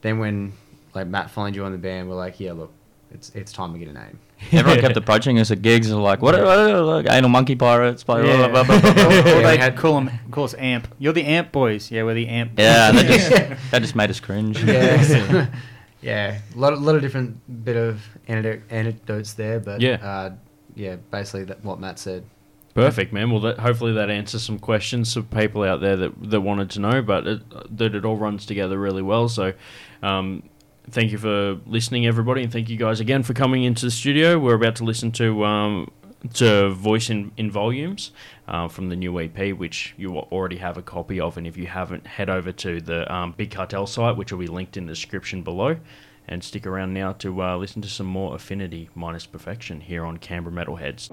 then when like Matt finds you on the band, we're like, yeah, look, it's it's time to get a name. Everyone kept approaching us at gigs. and Like, what? what, what, what anal monkey pirates? Blah, blah, Yeah. blah, blah, blah, blah. Yeah, they had- call them, call us Amp. You're the Amp boys. Yeah, we're the Amp. yeah, that just that just made us cringe. yeah, yeah, a lot, of, lot of different bit of anecdotes there, but Yeah. uh, yeah, basically that what Matt said. Perfect, man. Well, that, hopefully that answers some questions for people out there that that wanted to know, but it, that it all runs together really well. So, um, thank you for listening, everybody, and thank you guys again for coming into the studio. We're about to listen to um, to Voice in, in Volumes uh, from the new EP, which you already have a copy of, and if you haven't, head over to the um, Big Cartel site, which will be linked in the description below. And stick around now to uh, listen to some more Affinity minus Perfection here on Canberra Metalheads.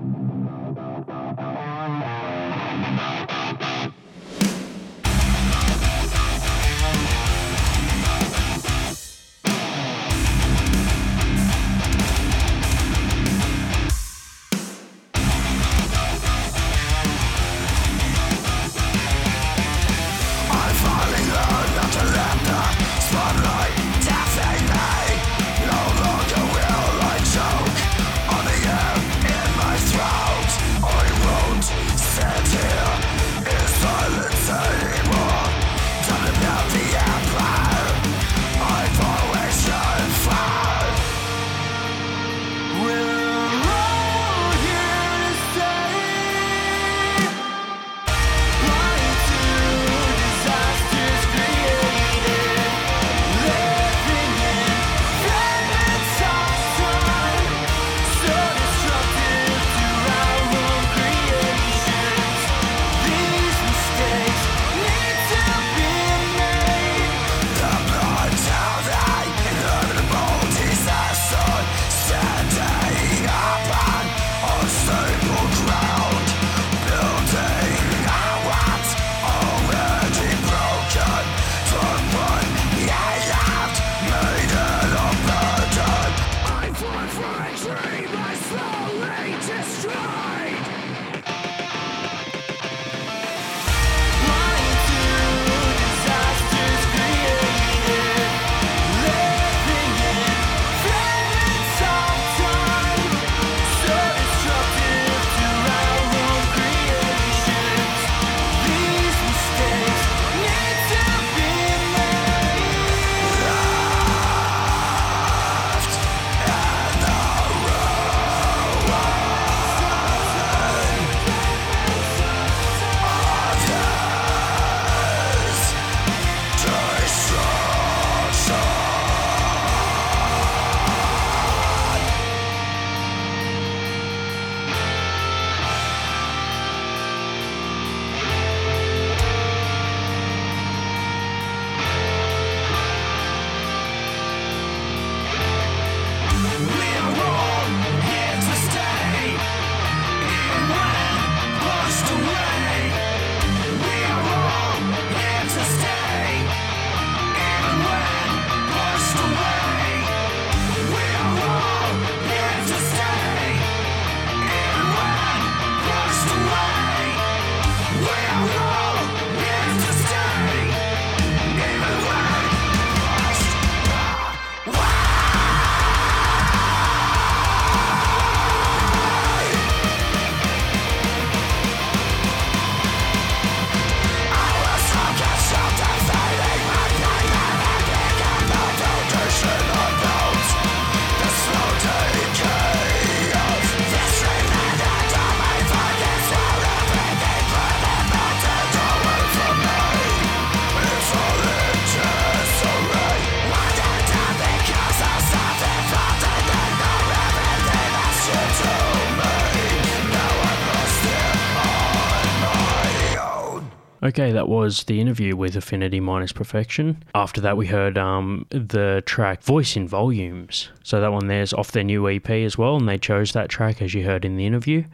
Okay, that was the interview with Affinity Minus Perfection. After that, we heard um, the track Voice in Volumes. So that one there's off their new EP as well, and they chose that track as you heard in the interview.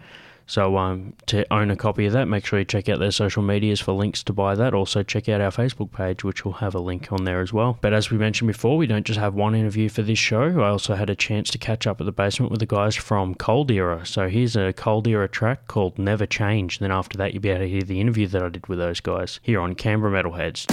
So um, to own a copy of that, make sure you check out their social medias for links to buy that. Also, check out our Facebook page, which will have a link on there as well. But as we mentioned before, we don't just have one interview for this show. I also had a chance to catch up at the basement with the guys from Cold Era. So here's a Cold Era track called Never Change. Then after that, you'll be able to hear the interview that I did with those guys here on Canberra Metalheads.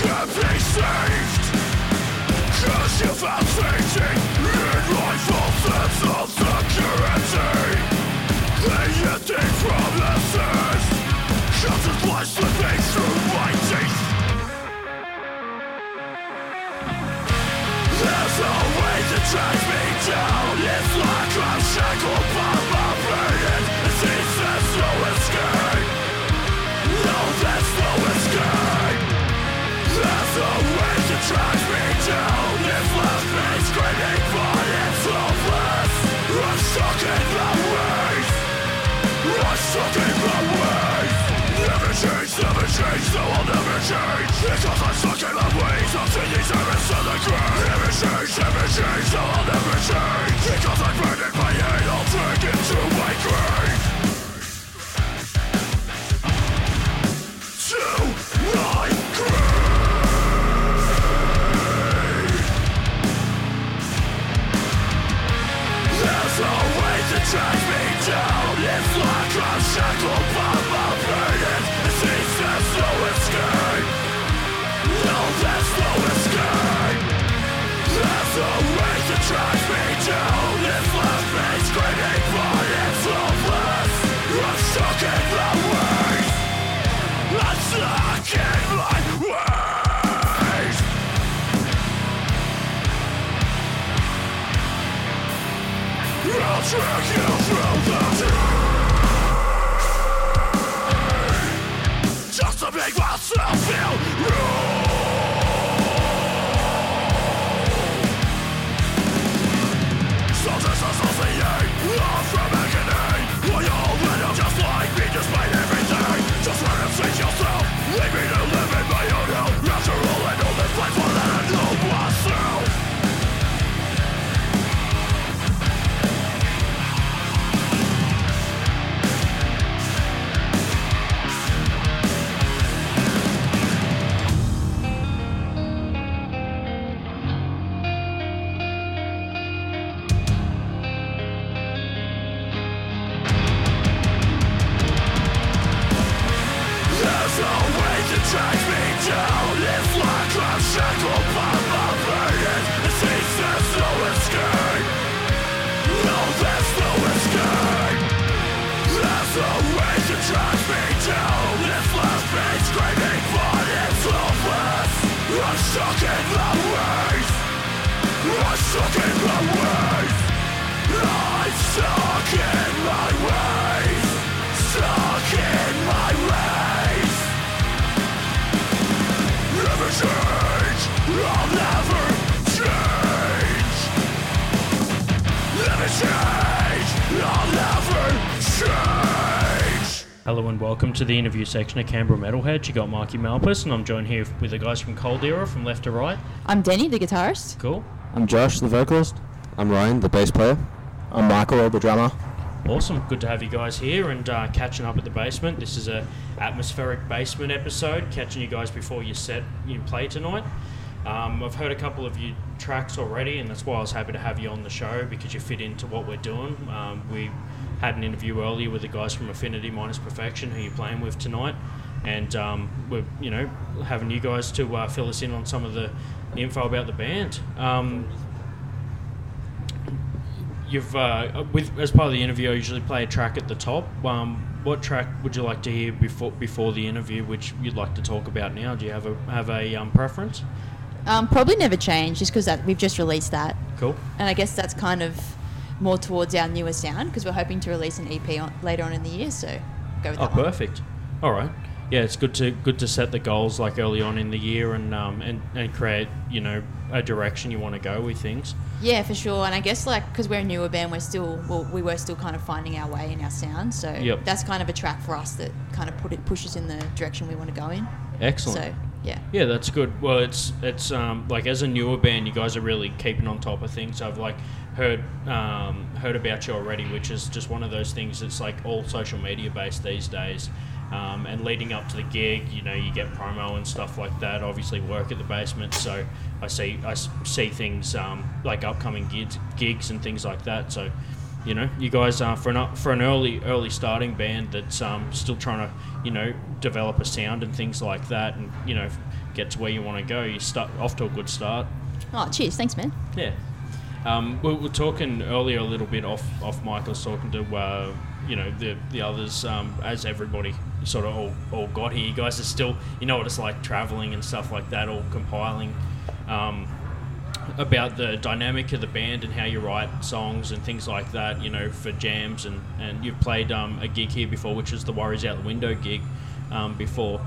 can't be saved Cause you've been thinking in life of sense of security The promises through my teeth There's no me down. It's like I'm shackled change, so I'll never change. Because all I stuck in my ways I've these errors in the grave Never change, never change, so I'll never change. Because I'm burning my head, I'll take it to my grave. There's no way to drag me down. It's like I'm shackled Hello to the interview section of Canberra Metalhead. You got Marky Malphas, and I'm joined here with the guys from Cold Era from left to right. I'm Denny, the guitarist. Cool. I'm Josh, the vocalist. I'm Ryan, the bass player. I'm Michael, the drummer. Awesome. Good to have you guys here and uh, catching up at the basement. This is a atmospheric basement episode, catching you guys before you set you play tonight. Um, I've heard a couple of your tracks already, and that's why I was happy to have you on the show because you fit into what we're doing. Um, we had an interview earlier with the guys from Affinity Minus Perfection, who you're playing with tonight, and um, we're you know having you guys to uh, fill us in on some of the info about the band. Um, you've uh, with as part of the interview, I usually play a track at the top. Um, what track would you like to hear before before the interview, which you'd like to talk about now? Do you have a have a um, preference? Um, probably never change, just because that we've just released that, Cool. and I guess that's kind of more towards our newer sound because we're hoping to release an EP on, later on in the year. So go with Oh, that one. perfect. All right. Yeah, it's good to good to set the goals like early on in the year and um, and and create you know a direction you want to go with things. Yeah, for sure. And I guess like because we're a newer band, we're still well, we were still kind of finding our way in our sound. So Yep. that's kind of a track for us that kind of put it pushes in the direction we want to go in. Excellent. So yeah. Yeah, that's good. Well, it's it's um, like as a newer band, you guys are really keeping on top of things. I've like heard um, heard about you already, which is just one of those things. that's like all social media based these days. Um, and leading up to the gig, you know, you get promo and stuff like that. Obviously, work at the basement, so I see I see things um, like upcoming gigs, gigs and things like that. So, you know, you guys are for an for an early early starting band that's um, still trying to you know develop a sound and things like that, and you know get to where you want to go. You start off to a good start. Oh, cheers. Thanks, man. Yeah. Um, we were talking earlier a little bit off off mic. I was talking to uh, you know the the others um, as everybody sort of all, all got here. You guys are still you know what it's like traveling and stuff like that, all compiling. Um, about the dynamic of the band and how you write songs and things like that, you know, for jams and, and you've played um, a gig here before, which was the Worries Out the Window gig um, before.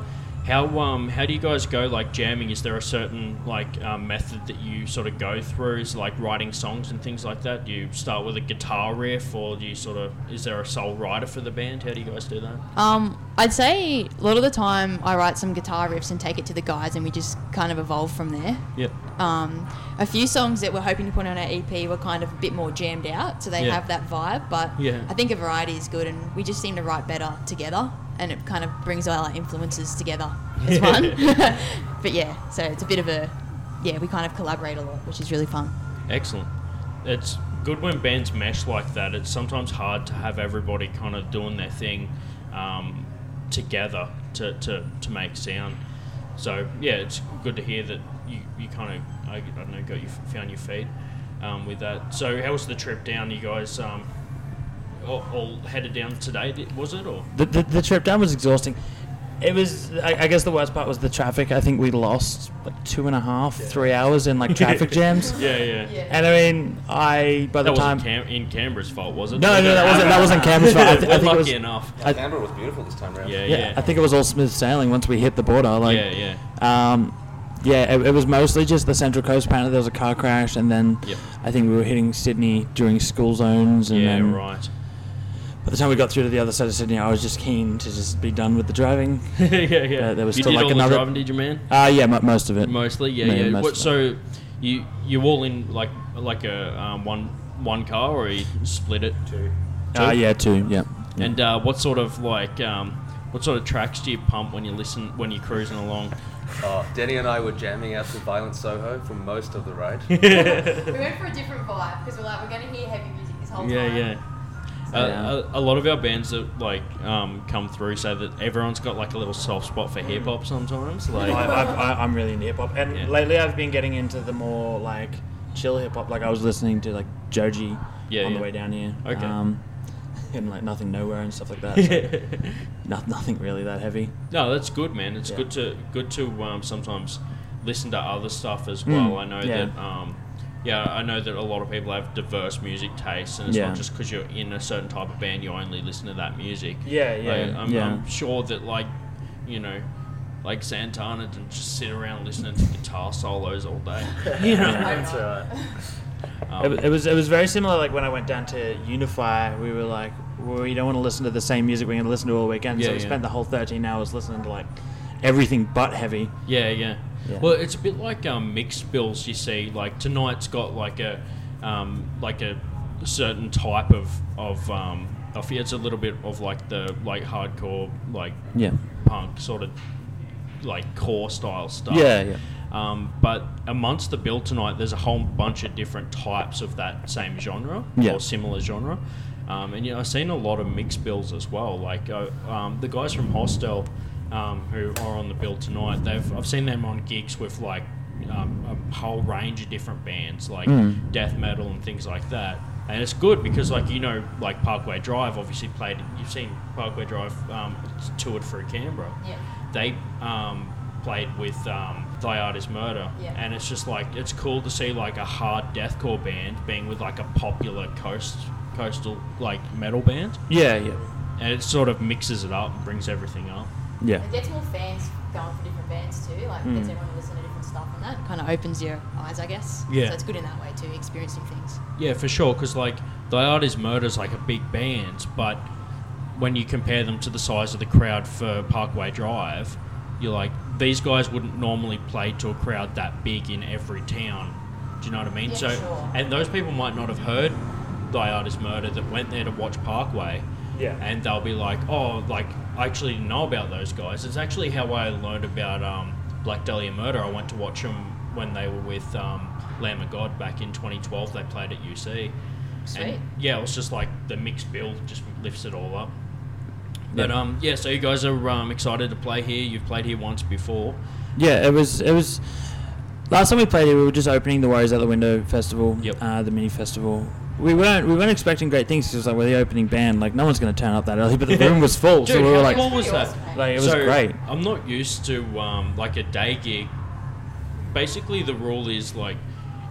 How um how do you guys go like jamming? Is there a certain like um, method that you sort of go through? Is like writing songs and things like that? Do you start with a guitar riff, or do you sort of is there a sole writer for the band? How do you guys do that? Um, I'd say a lot of the time I write some guitar riffs and take it to the guys, and we just kind of evolve from there. Yep. Um, a few songs that we're hoping to put on our EP were kind of a bit more jammed out, so they Yeah. have that vibe. But Yeah. I think a variety is good, and we just seem to write better together, and it kind of brings all our influences together as one. but yeah, so it's a bit of a yeah, we kind of collaborate a lot, which is really fun. Excellent. It's good when bands mesh like that. It's sometimes hard to have everybody kind of doing their thing um, together to, to, to make sound. So yeah, it's good to hear that you, you kind of I, I don't know got you found your feet um, with that. So how was the trip down? You guys um, all, all headed down today? Was it or? The, the, the trip down was exhausting. It was. I, I guess the worst part was the traffic. I think we lost like two and a half, three hours in like traffic jams. Yeah, yeah. And I mean, I by the time. that time. wasn't Cam- in Canberra's fault, was it? No, no, that wasn't- that wasn't Canberra's fault. I thi- I We're think it lucky was- enough. I- Canberra was beautiful this time around. Yeah, yeah, yeah. I think it was all smooth sailing once we hit the border. Like, yeah, yeah. Um, yeah, it, it was mostly just the Central Coast. Apparently, there was a car crash, and then Yep. I think we were hitting Sydney during school zones. And Yeah, then right. By the time we got through to the other side of Sydney, I was just keen to just be done with the driving. yeah, yeah. Uh, there was you still did like all another. the driving, did you, man? Uh, yeah, mo most of it. Mostly, yeah, Yeah, yeah. What, so you you all in like like a um, one one car, or you split it? Two. Uh, yeah, two. Yeah. yeah. And uh, what sort of like um, what sort of tracks do you pump when you listen when you're cruising along? Oh, Denny and I were jamming out to Violent Soho for most of the ride. We went for a different vibe because we're like we're going to hear heavy music this whole yeah, time. yeah. Uh, a, a lot of our bands that like um, come through say that everyone's got like a little soft spot for hip hop sometimes. Like, I, I, I, I'm really into hip hop, and Yeah. lately I've been getting into the more like chill hip hop. Like I was listening to like Joji Yeah, on yeah. the way down here. Okay. Um, and like nothing nowhere and stuff like that. So no, nothing really that heavy. No, that's good, man. It's Yeah. good to good to um, sometimes listen to other stuff as Mm, well. I know yeah. that. Um, yeah, I know that a lot of people have diverse music tastes, and it's Yeah. not just because you're in a certain type of band you only listen to that music. Yeah, yeah, Like, I'm, yeah. I'm sure that like, you know, like Santana didn't just sit around listening to guitar solos all day. You know? That's alright. Um, It, it was it was very similar. Like when I went down to Unify, we were like, well, we don't want to listen to the same music we're going to listen to all weekend. Yeah, so we yeah. spent the whole 13 hours listening to like everything but heavy. Yeah, yeah. Yeah. Well, it's a bit like um, mixed bills. You see, like tonight's got like a um, like a certain type of of um, of yeah, it's a little bit of like the like hardcore like Yeah. punk sort of like core style stuff. Yeah, yeah. Um, but amongst the bill tonight, there's a whole bunch of different types of that same genre Yeah. or similar genre. Um, and you know, I've seen a lot of mixed bills as well. Like uh, um, the guys from Hostel um, who are on the bill tonight, they've I've seen them on gigs with like um, a whole range of different bands, like Mm. death metal and things like that. And it's good because, like you know, like Parkway Drive obviously played. You've seen Parkway Drive um, toured through Canberra Yeah. they um, played with um, Thy Art Is Murder, Yeah. and it's just like it's cool to see like a hard deathcore band being with like a popular coast coastal like metal band, Yeah, yeah, and it sort of mixes it up and brings everything up. yeah. It gets more fans going for different bands too. Like Mm. gets everyone to listen to different stuff, and that kind of opens your eyes, I guess. Yeah. So it's good in that way too, experiencing things. Yeah, for sure. Because like Thy Art Is Murder is like a big band, but when you compare them to the size of the crowd for Parkway Drive, you're like these guys wouldn't normally play to a crowd that big in every town. Do you know what I mean? Yeah, so, sure. and those people might not have heard Thy Art Is Murder that went there to watch Parkway, Yeah. and they'll be like, "Oh, like I actually didn't know about those guys." It's actually how I learned about um, Black Dahlia Murder. I went to watch them when they were with um, Lamb of God back in 2012. They played at UC. Sweet. And yeah, it was just like the mixed bill just lifts it all up. But um, yeah, so you guys are um, excited to play here. You've played here once before. Yeah, it was it was. Last time we played here, we were just opening the Warriors Out the Window festival, Yep. uh, the mini festival. We weren't we weren't expecting great things because like we're the opening band, like no one's going to turn up that early, but the room was full, so Dude, we were how like, was that? like it was So, great. I'm not used to um, like a day gig. Basically, the rule is like,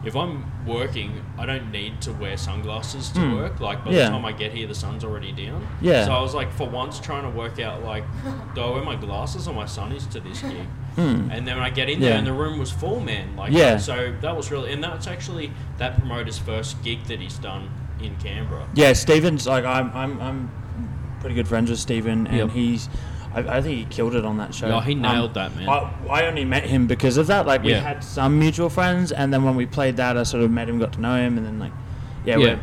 if I'm working, I don't need to wear sunglasses to Hmm. work. Like by Yeah. the time I get here, the sun's already down. Yeah. So I was like, for once, trying to work out like, do I wear my glasses or my sunnies to this gig? Hmm. And then when I get in there, and the room was full, man. Like, Yeah. So that was really, and that's actually that promoter's first gig that he's done in Canberra. Yeah, Steven's like I'm I'm I'm pretty good friends with Steven, and Yep. he's. I, I think he killed it on that show. Yeah, he Um, nailed that, man. I, I only met him because of that. Like we Yeah. had some mutual friends, and then when we played that, I sort of met him, got to know him, and then like, yeah, Yeah.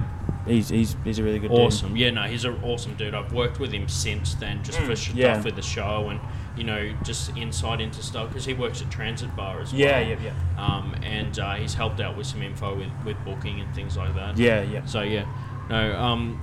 he's he's he's a really good dude. Awesome. Yeah, no, he's an awesome dude. I've worked with him since then, just for Mm, stuff yeah. with the show and you know just insight into stuff because he works at Transit Bar as well. Yeah, yeah, yeah. Um, and uh, he's helped out with some info with, with booking and things like that. Yeah, yeah. So yeah, no. Um,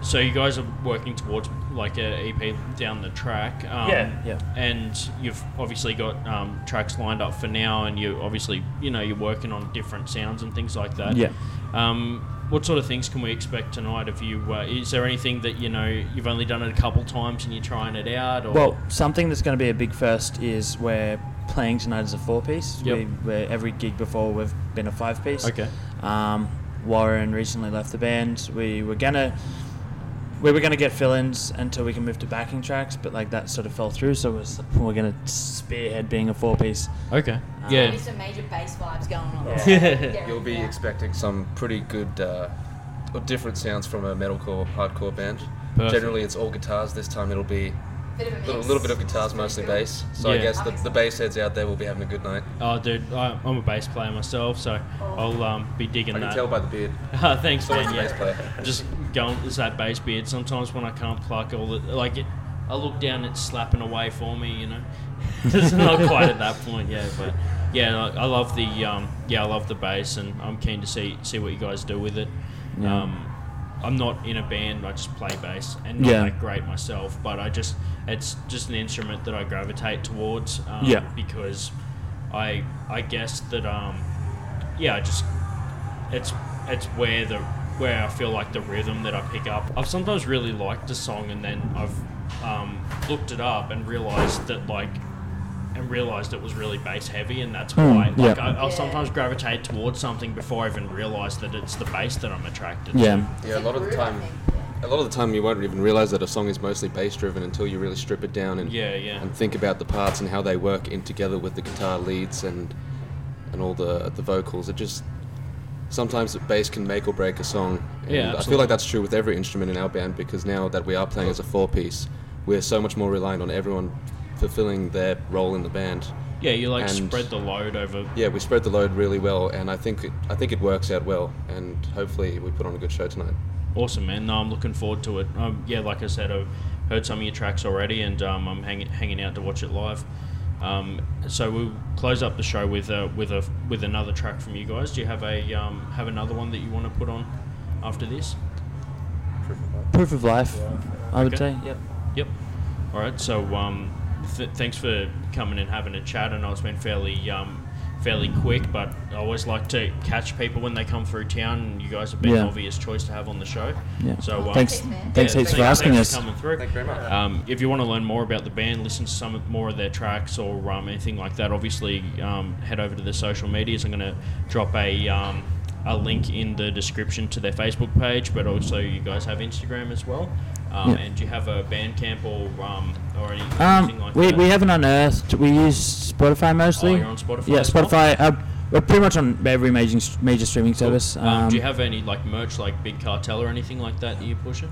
so you guys are working towards like a EP down the track. Um, Yeah, yeah. And you've obviously got um, tracks lined up for now, and you obviously you know you're working on different sounds and things like that. Yeah. Um, what sort of things can we expect tonight? Have you? Uh, is there anything that you know you've only done it a couple times and you're trying it out? Or? Well, something that's going to be a big first is we're playing tonight as a four piece. Yep. We, where every gig before we've been a five piece. Okay. Um, Warren recently left the band. We were gonna we were gonna get fill-ins until we can move to backing tracks, but like that sort of fell through. So we're, we're gonna spearhead being a four piece. Okay. There's Yeah. some major bass vibes going on. Yeah. You'll be Yeah. expecting some pretty good uh, or different sounds from a metalcore, hardcore band. Perfect. Generally, it's all guitars. This time, it'll be Bit a a little, little bit of guitars, mostly cool. bass. So I guess the, the bass heads out there will be having a good night. Oh, dude, I, I'm a bass player myself, so I'll um, be digging that. I can that. tell by the beard. Thanks, Always man. the bass Yeah. player. Just going it's that bass beard. Sometimes when I can't pluck all the like it, I look down, it's slapping away for me. You know, it's not quite at that point yet, but yeah, I, I love the um, yeah, I love the bass, and I'm keen to see see what you guys do with it. Yeah. Um, I'm not in a band. I just play bass, and not Yeah. that great myself. But I just it's just an instrument that I gravitate towards. Um, Yeah. Because I I guess that um yeah I just it's it's where the where I feel like the rhythm that I pick up. I've sometimes really liked a song and then I've um, looked it up and realized that like and realized it was really bass heavy and that's Hmm, why like yeah. I, I'll Yeah. sometimes gravitate towards something before I even realize that it's the bass that I'm attracted to. Yeah. Yeah, a lot of the time, a lot of the time you won't even realize that a song is mostly bass driven until you really strip it down and Yeah, yeah. and think about the parts and how they work in together with the guitar leads and and all the the vocals. It just sometimes the bass can make or break a song. And Yeah, I feel like that's true with every instrument in our band because now that we are playing as a four piece, we're so much more reliant on everyone fulfilling their role in the band. Yeah, you like And- spread the load over Yeah, we spread the load really well, and I think it, I think it works out well, and hopefully we put on a good show tonight. Awesome, man. No, I'm looking forward to it. Um, yeah, like I said, I've heard some of your tracks already, and um, I'm hanging hanging out to watch it live. Um, so we'll close up the show with a with a with another track from you guys. Do you have a um, have another one that you want to put on after this? Proof of life, I would Okay. say. Yep. Yep. All right. So um, th- thanks for coming and having a chat. I know it's been fairly um, fairly quick, but I always like to catch people when they come through town, and you guys have been Yeah. an obvious choice to have on the show. Yeah. So um, Thanks, man. thanks yeah, heaps for asking thanks us. for coming through. Thank you very much. Um, if you want to learn more about the band, listen to some more of their tracks or um, anything like that, obviously um, head over to their social medias. I'm going to drop a um, a link in the description to their Facebook page, but also you guys have Instagram as well. Um, Yeah. And do you have a Bandcamp or um, or any, anything Um, like we, that? we haven't unearthed. We use Spotify mostly. Oh, you're on Spotify Yeah, as well? Spotify. Uh, we're pretty much on every major major streaming Cool. service. Um, Um, do you have any like merch like Big Cartel or anything like that that you push it?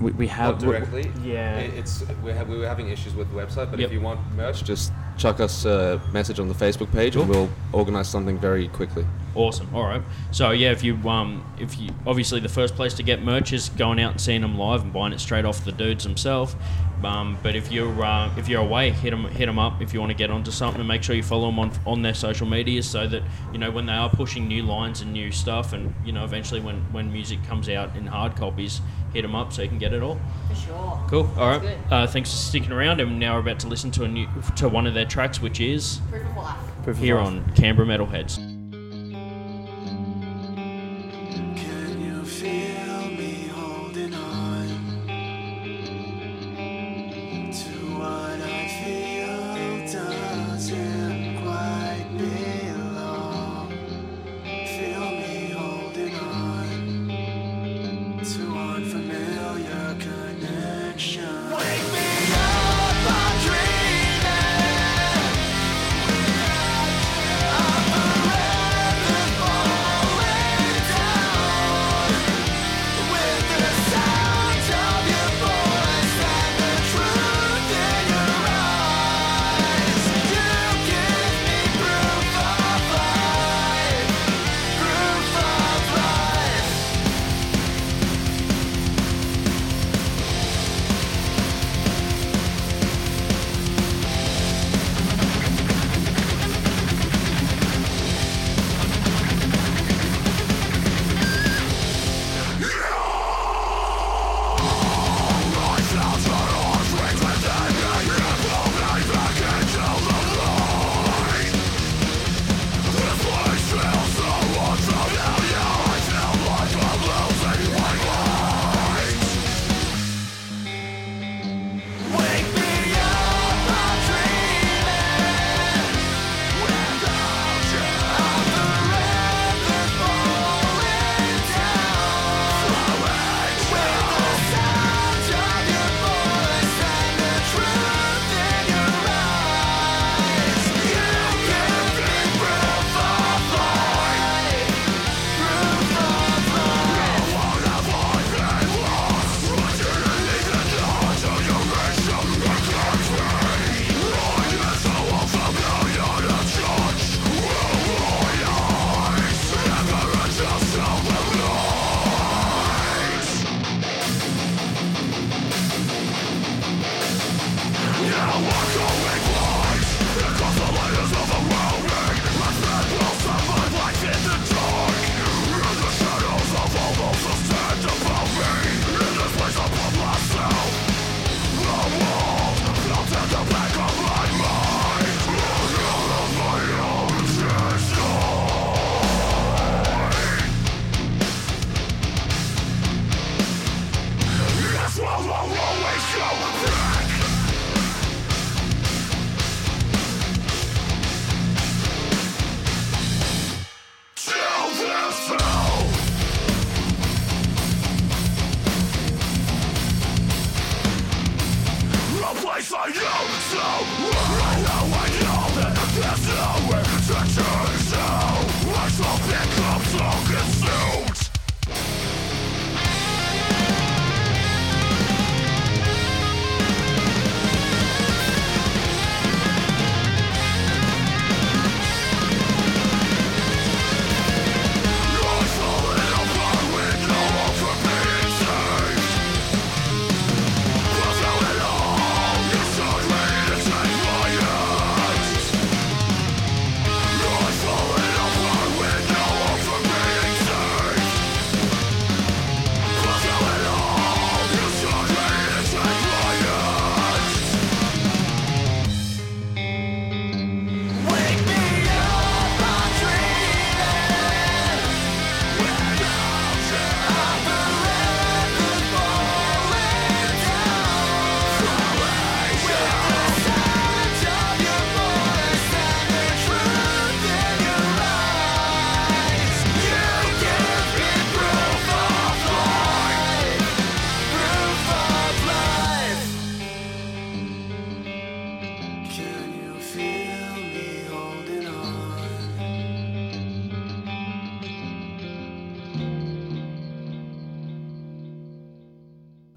we, we have Not directly. yeah. It- It's we have we were having issues with the website, but Yep. if you want merch, just chuck us a message on the Facebook page, and we'll organize something very quickly. Awesome. All right. So yeah, if you um, if you obviously the first place to get merch is going out and seeing them live and buying it straight off the dudes themselves. Um, but if you're uh, if you're away, hit them hit 'em up if you want to get onto something and make sure you follow them on on their social medias so that you know when they are pushing new lines and new stuff and you know eventually when when music comes out in hard copies, hit them up so you can get it all. For sure. Cool. All right. Sounds good. Uh, thanks for sticking around, and now we're about to listen to a new to one of their tracks, which is Proof of life. Proof of here life. on Canberra Metalheads.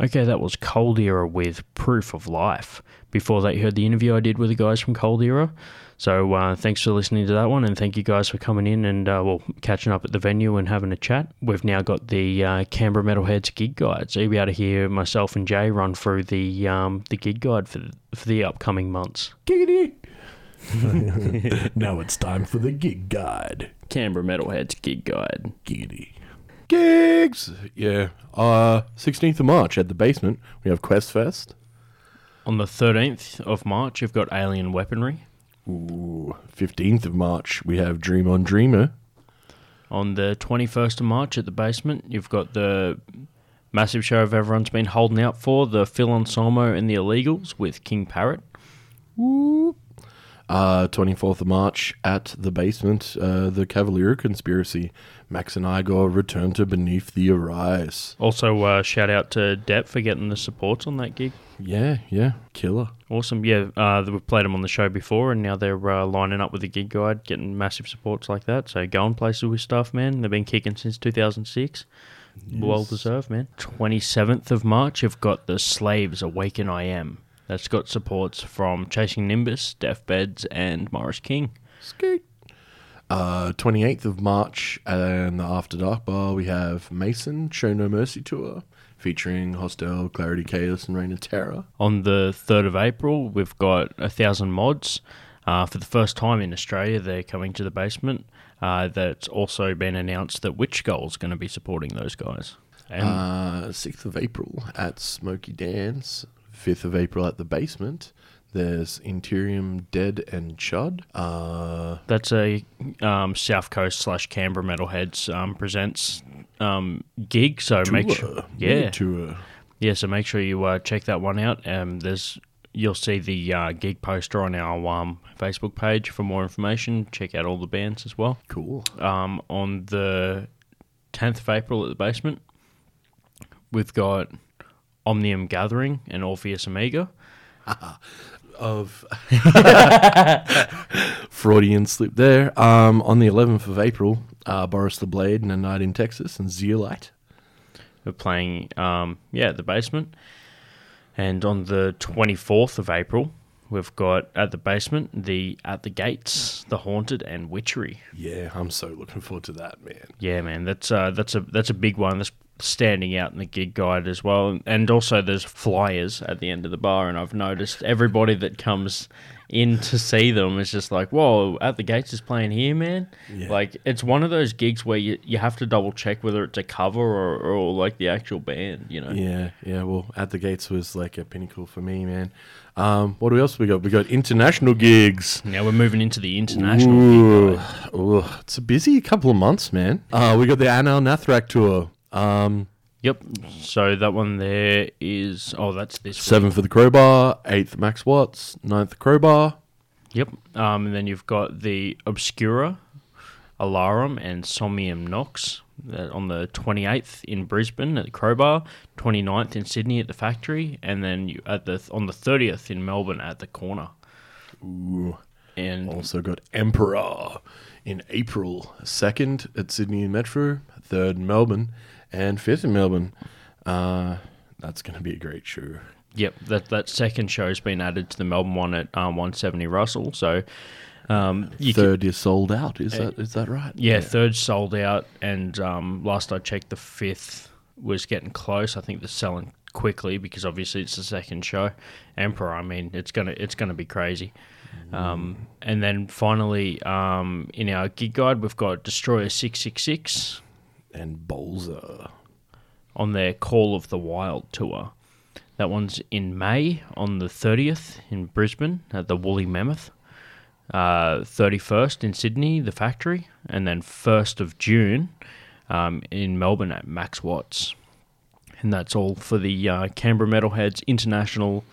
Okay, that was Cold Era with Proof of Life. Before that, you heard the interview I did with the guys from Cold Era. So uh, thanks for listening to that one, and thank you guys for coming in and uh, well catching up at the venue and having a chat. We've now got the uh, Canberra Metalheads gig guide, so you'll be able to hear myself and Jay run through the um, the gig guide for the, for the upcoming months. Giggity. now it's time for the gig guide. Canberra Metalheads gig guide. Giggity. Gigs! Yeah. Uh, 16th of March at the basement, we have Quest Fest. On the 13th of March, you've got Alien Weaponry. Ooh, 15th of March, we have Dream on Dreamer. On the 21st of March at the basement, you've got the massive show of everyone's been holding out for, the Phil Anselmo and the Illegals with King Parrot. Uh, 24th of March at the basement, uh, the Cavalera Conspiracy. Max and Iggor return to Beneath the Arise. Also, uh, shout out to Depp for getting the supports on that gig. Yeah, yeah, killer. Awesome. Yeah, uh, we've played them on the show before, and now they're uh, lining up with the gig guide, getting massive supports like that. So going places with stuff, man. They've been kicking since 2006. Well deserved, man. 27th of March, you've got the Slaves Awaken I Am. That's got supports from Chasing Nimbus, Deathbeds, and Morris King. Skeet. Uh, 28th of March and the After Dark Bar, we have Mason Show No Mercy Tour featuring Hostel, Clarity Chaos, and Reign of Terror. On the 3rd of April, we've got a 1000mods. Uh, for the first time in Australia, they're coming to the basement. Uh, that's also been announced that Witchskull's going to be supporting those guys. And Uh, 6th of April at Smoky Dance. 5th of April at the basement. There's Interium Dead and Chud. Uh, that's a um, South Coast slash Canberra Metalheads um, presents um, gig. So make sure, tour. yeah, Tour. yeah. So make sure you uh, check that one out. Um, there's you'll see the uh, gig poster on our um, Facebook page for more information. Check out all the bands as well. Cool. Um, on the 10th of April at the basement, we've got Omnium Gathering and Orpheus Omega. of Freudian slip there. Um, on the 11th of April, uh, Boris the Blade and A Night in Texas and Zeolite. We're playing, um, yeah, at the basement. And on the 24th of April, we've got at the basement the At the Gates, The Haunted, and Witchery. Yeah, I'm so looking forward to that, man. Yeah, man, that's uh, that's a that's a big one. That's standing out in the gig guide as well. And also, there's flyers at the end of the bar, and I've noticed everybody that comes in to see them is just like, "Whoa, at the gates is playing here, man!" Yeah. Like it's one of those gigs where you you have to double check whether it's a cover or, or like the actual band, you know. Yeah, yeah. Well, At the Gates was like a pinnacle for me, man. Um, what else we got? We got international gigs. Now we're moving into the international gig Ooh, ooh, it's a busy couple of months, man. Uh, we got the Anaal Nathrakh tour. Um, Yep. So that one there is oh, that's this week. seventh for the Crowbar, eighth Max Watts, ninth Crowbar. Yep. Um, and then you've got the Obscura, Alarum, and Somnium Nox uh, on the 28th in Brisbane at the Crowbar, 29th in Sydney at the Factory, and then you, at the on the 30th in Melbourne at the Corner. Ooh. And Also got Emperor in April, second at Sydney and Metro, third in Melbourne, and fifth in Melbourne. Uh, that's going to be a great show. Yep, that that second show's been added to the Melbourne one at um, 170 Russell. So um, you can- Third is sold out. Is that is that right? Yeah, third sold out, and um, last I checked, the fifth was getting close. I think they're selling quickly because obviously it's the second show. Emperor, I mean, it's gonna it's gonna be crazy. Um, and then finally, um, in our gig guide, we've got Destroyer six six six and Bolzer on their Call of the Wild tour. That one's in May on the thirtieth in Brisbane at the Woolly Mammoth. Uh, 31st in Sydney, the factory, and then 1st of June um, in Melbourne at Max Watts. And that's all for the uh, Canberra Metalheads International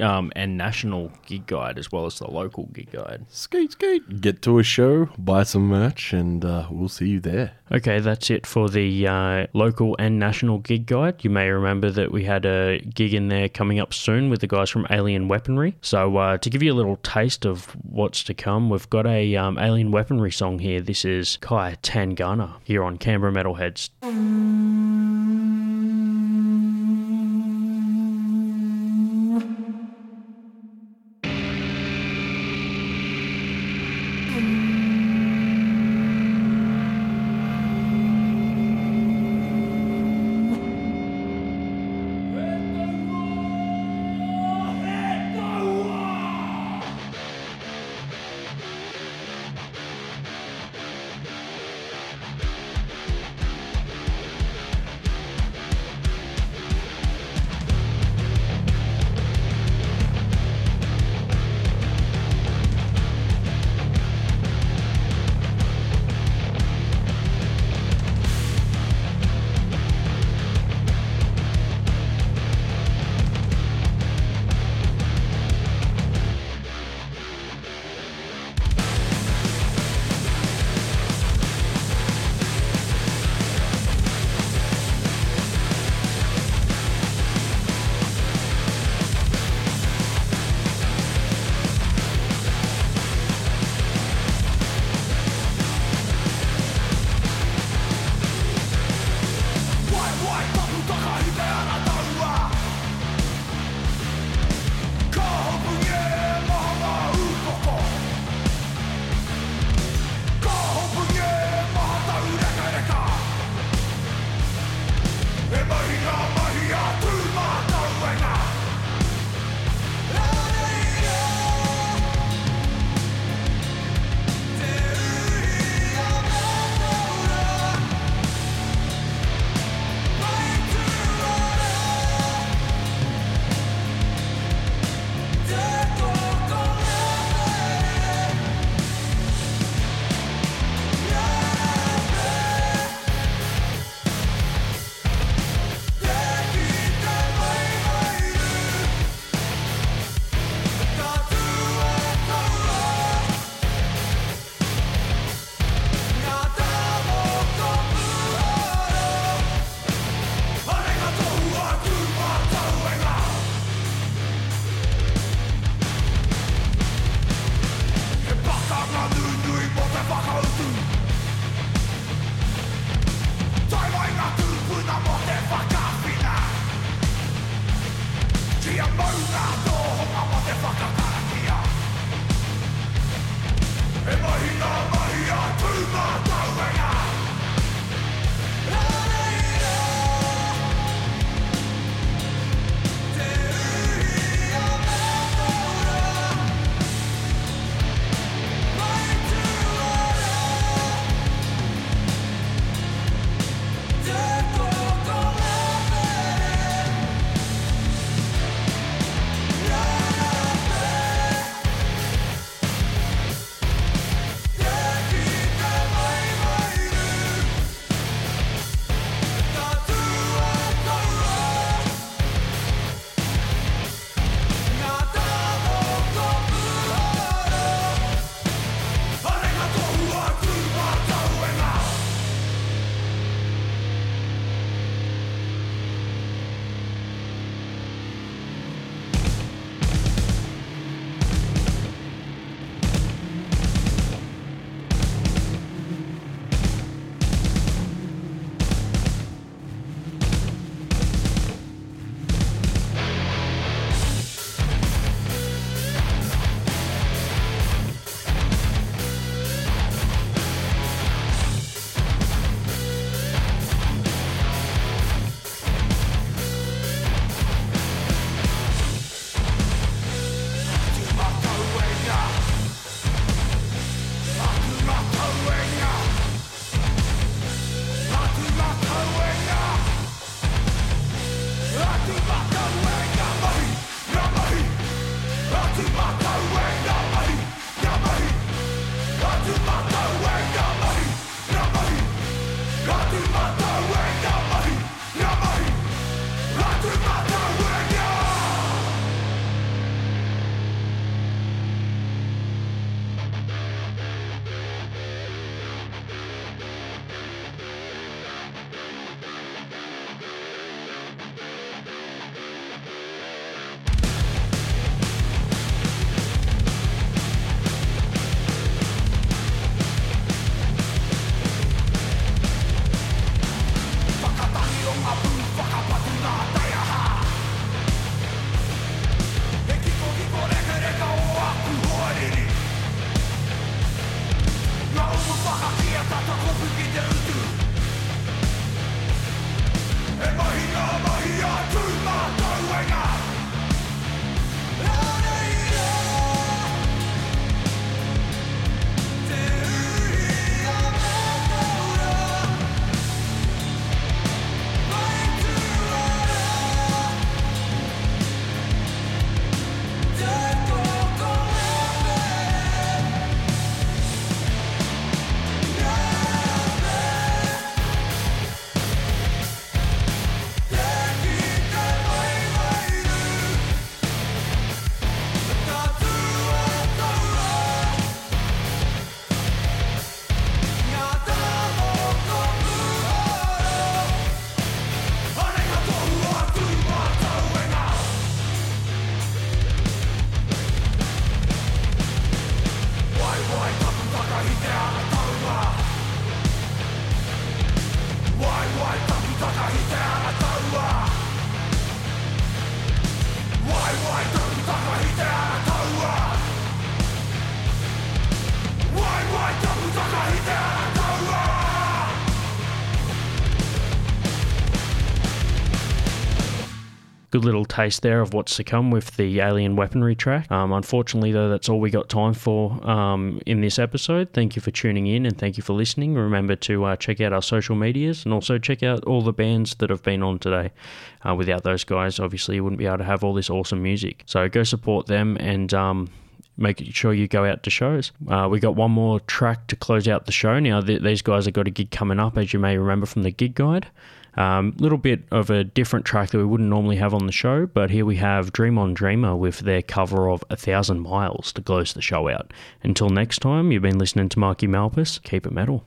um, and National Gig Guide, as well as the local gig guide. Skate, skate. Get to a show, buy some merch, and uh, we'll see you there. Okay, that's it for the uh, local and national gig guide. You may remember that we had a gig in there coming up soon with the guys from Alien Weaponry. So, uh, to give you a little taste of what's to come, we've got a um, Alien Weaponry song here. This is Kai Tangata here on Canberra Metalheads. Little taste there of what's to come with the alien weaponry track. Um, unfortunately, though, that's all we got time for um, in this episode. Thank you for tuning in and thank you for listening. Remember to uh, check out our social medias and also check out all the bands that have been on today. Uh, without those guys, obviously, you wouldn't be able to have all this awesome music. So go support them and. Um, make sure you go out to shows. Uh, we got one more track to close out the show. Now, th- these guys have got a gig coming up, as you may remember from the gig guide. A um, little bit of a different track that we wouldn't normally have on the show, but here we have Dream on Dreamer with their cover of A Thousand Miles to close the show out. Until next time, you've been listening to Marky Malphas. Keep it metal.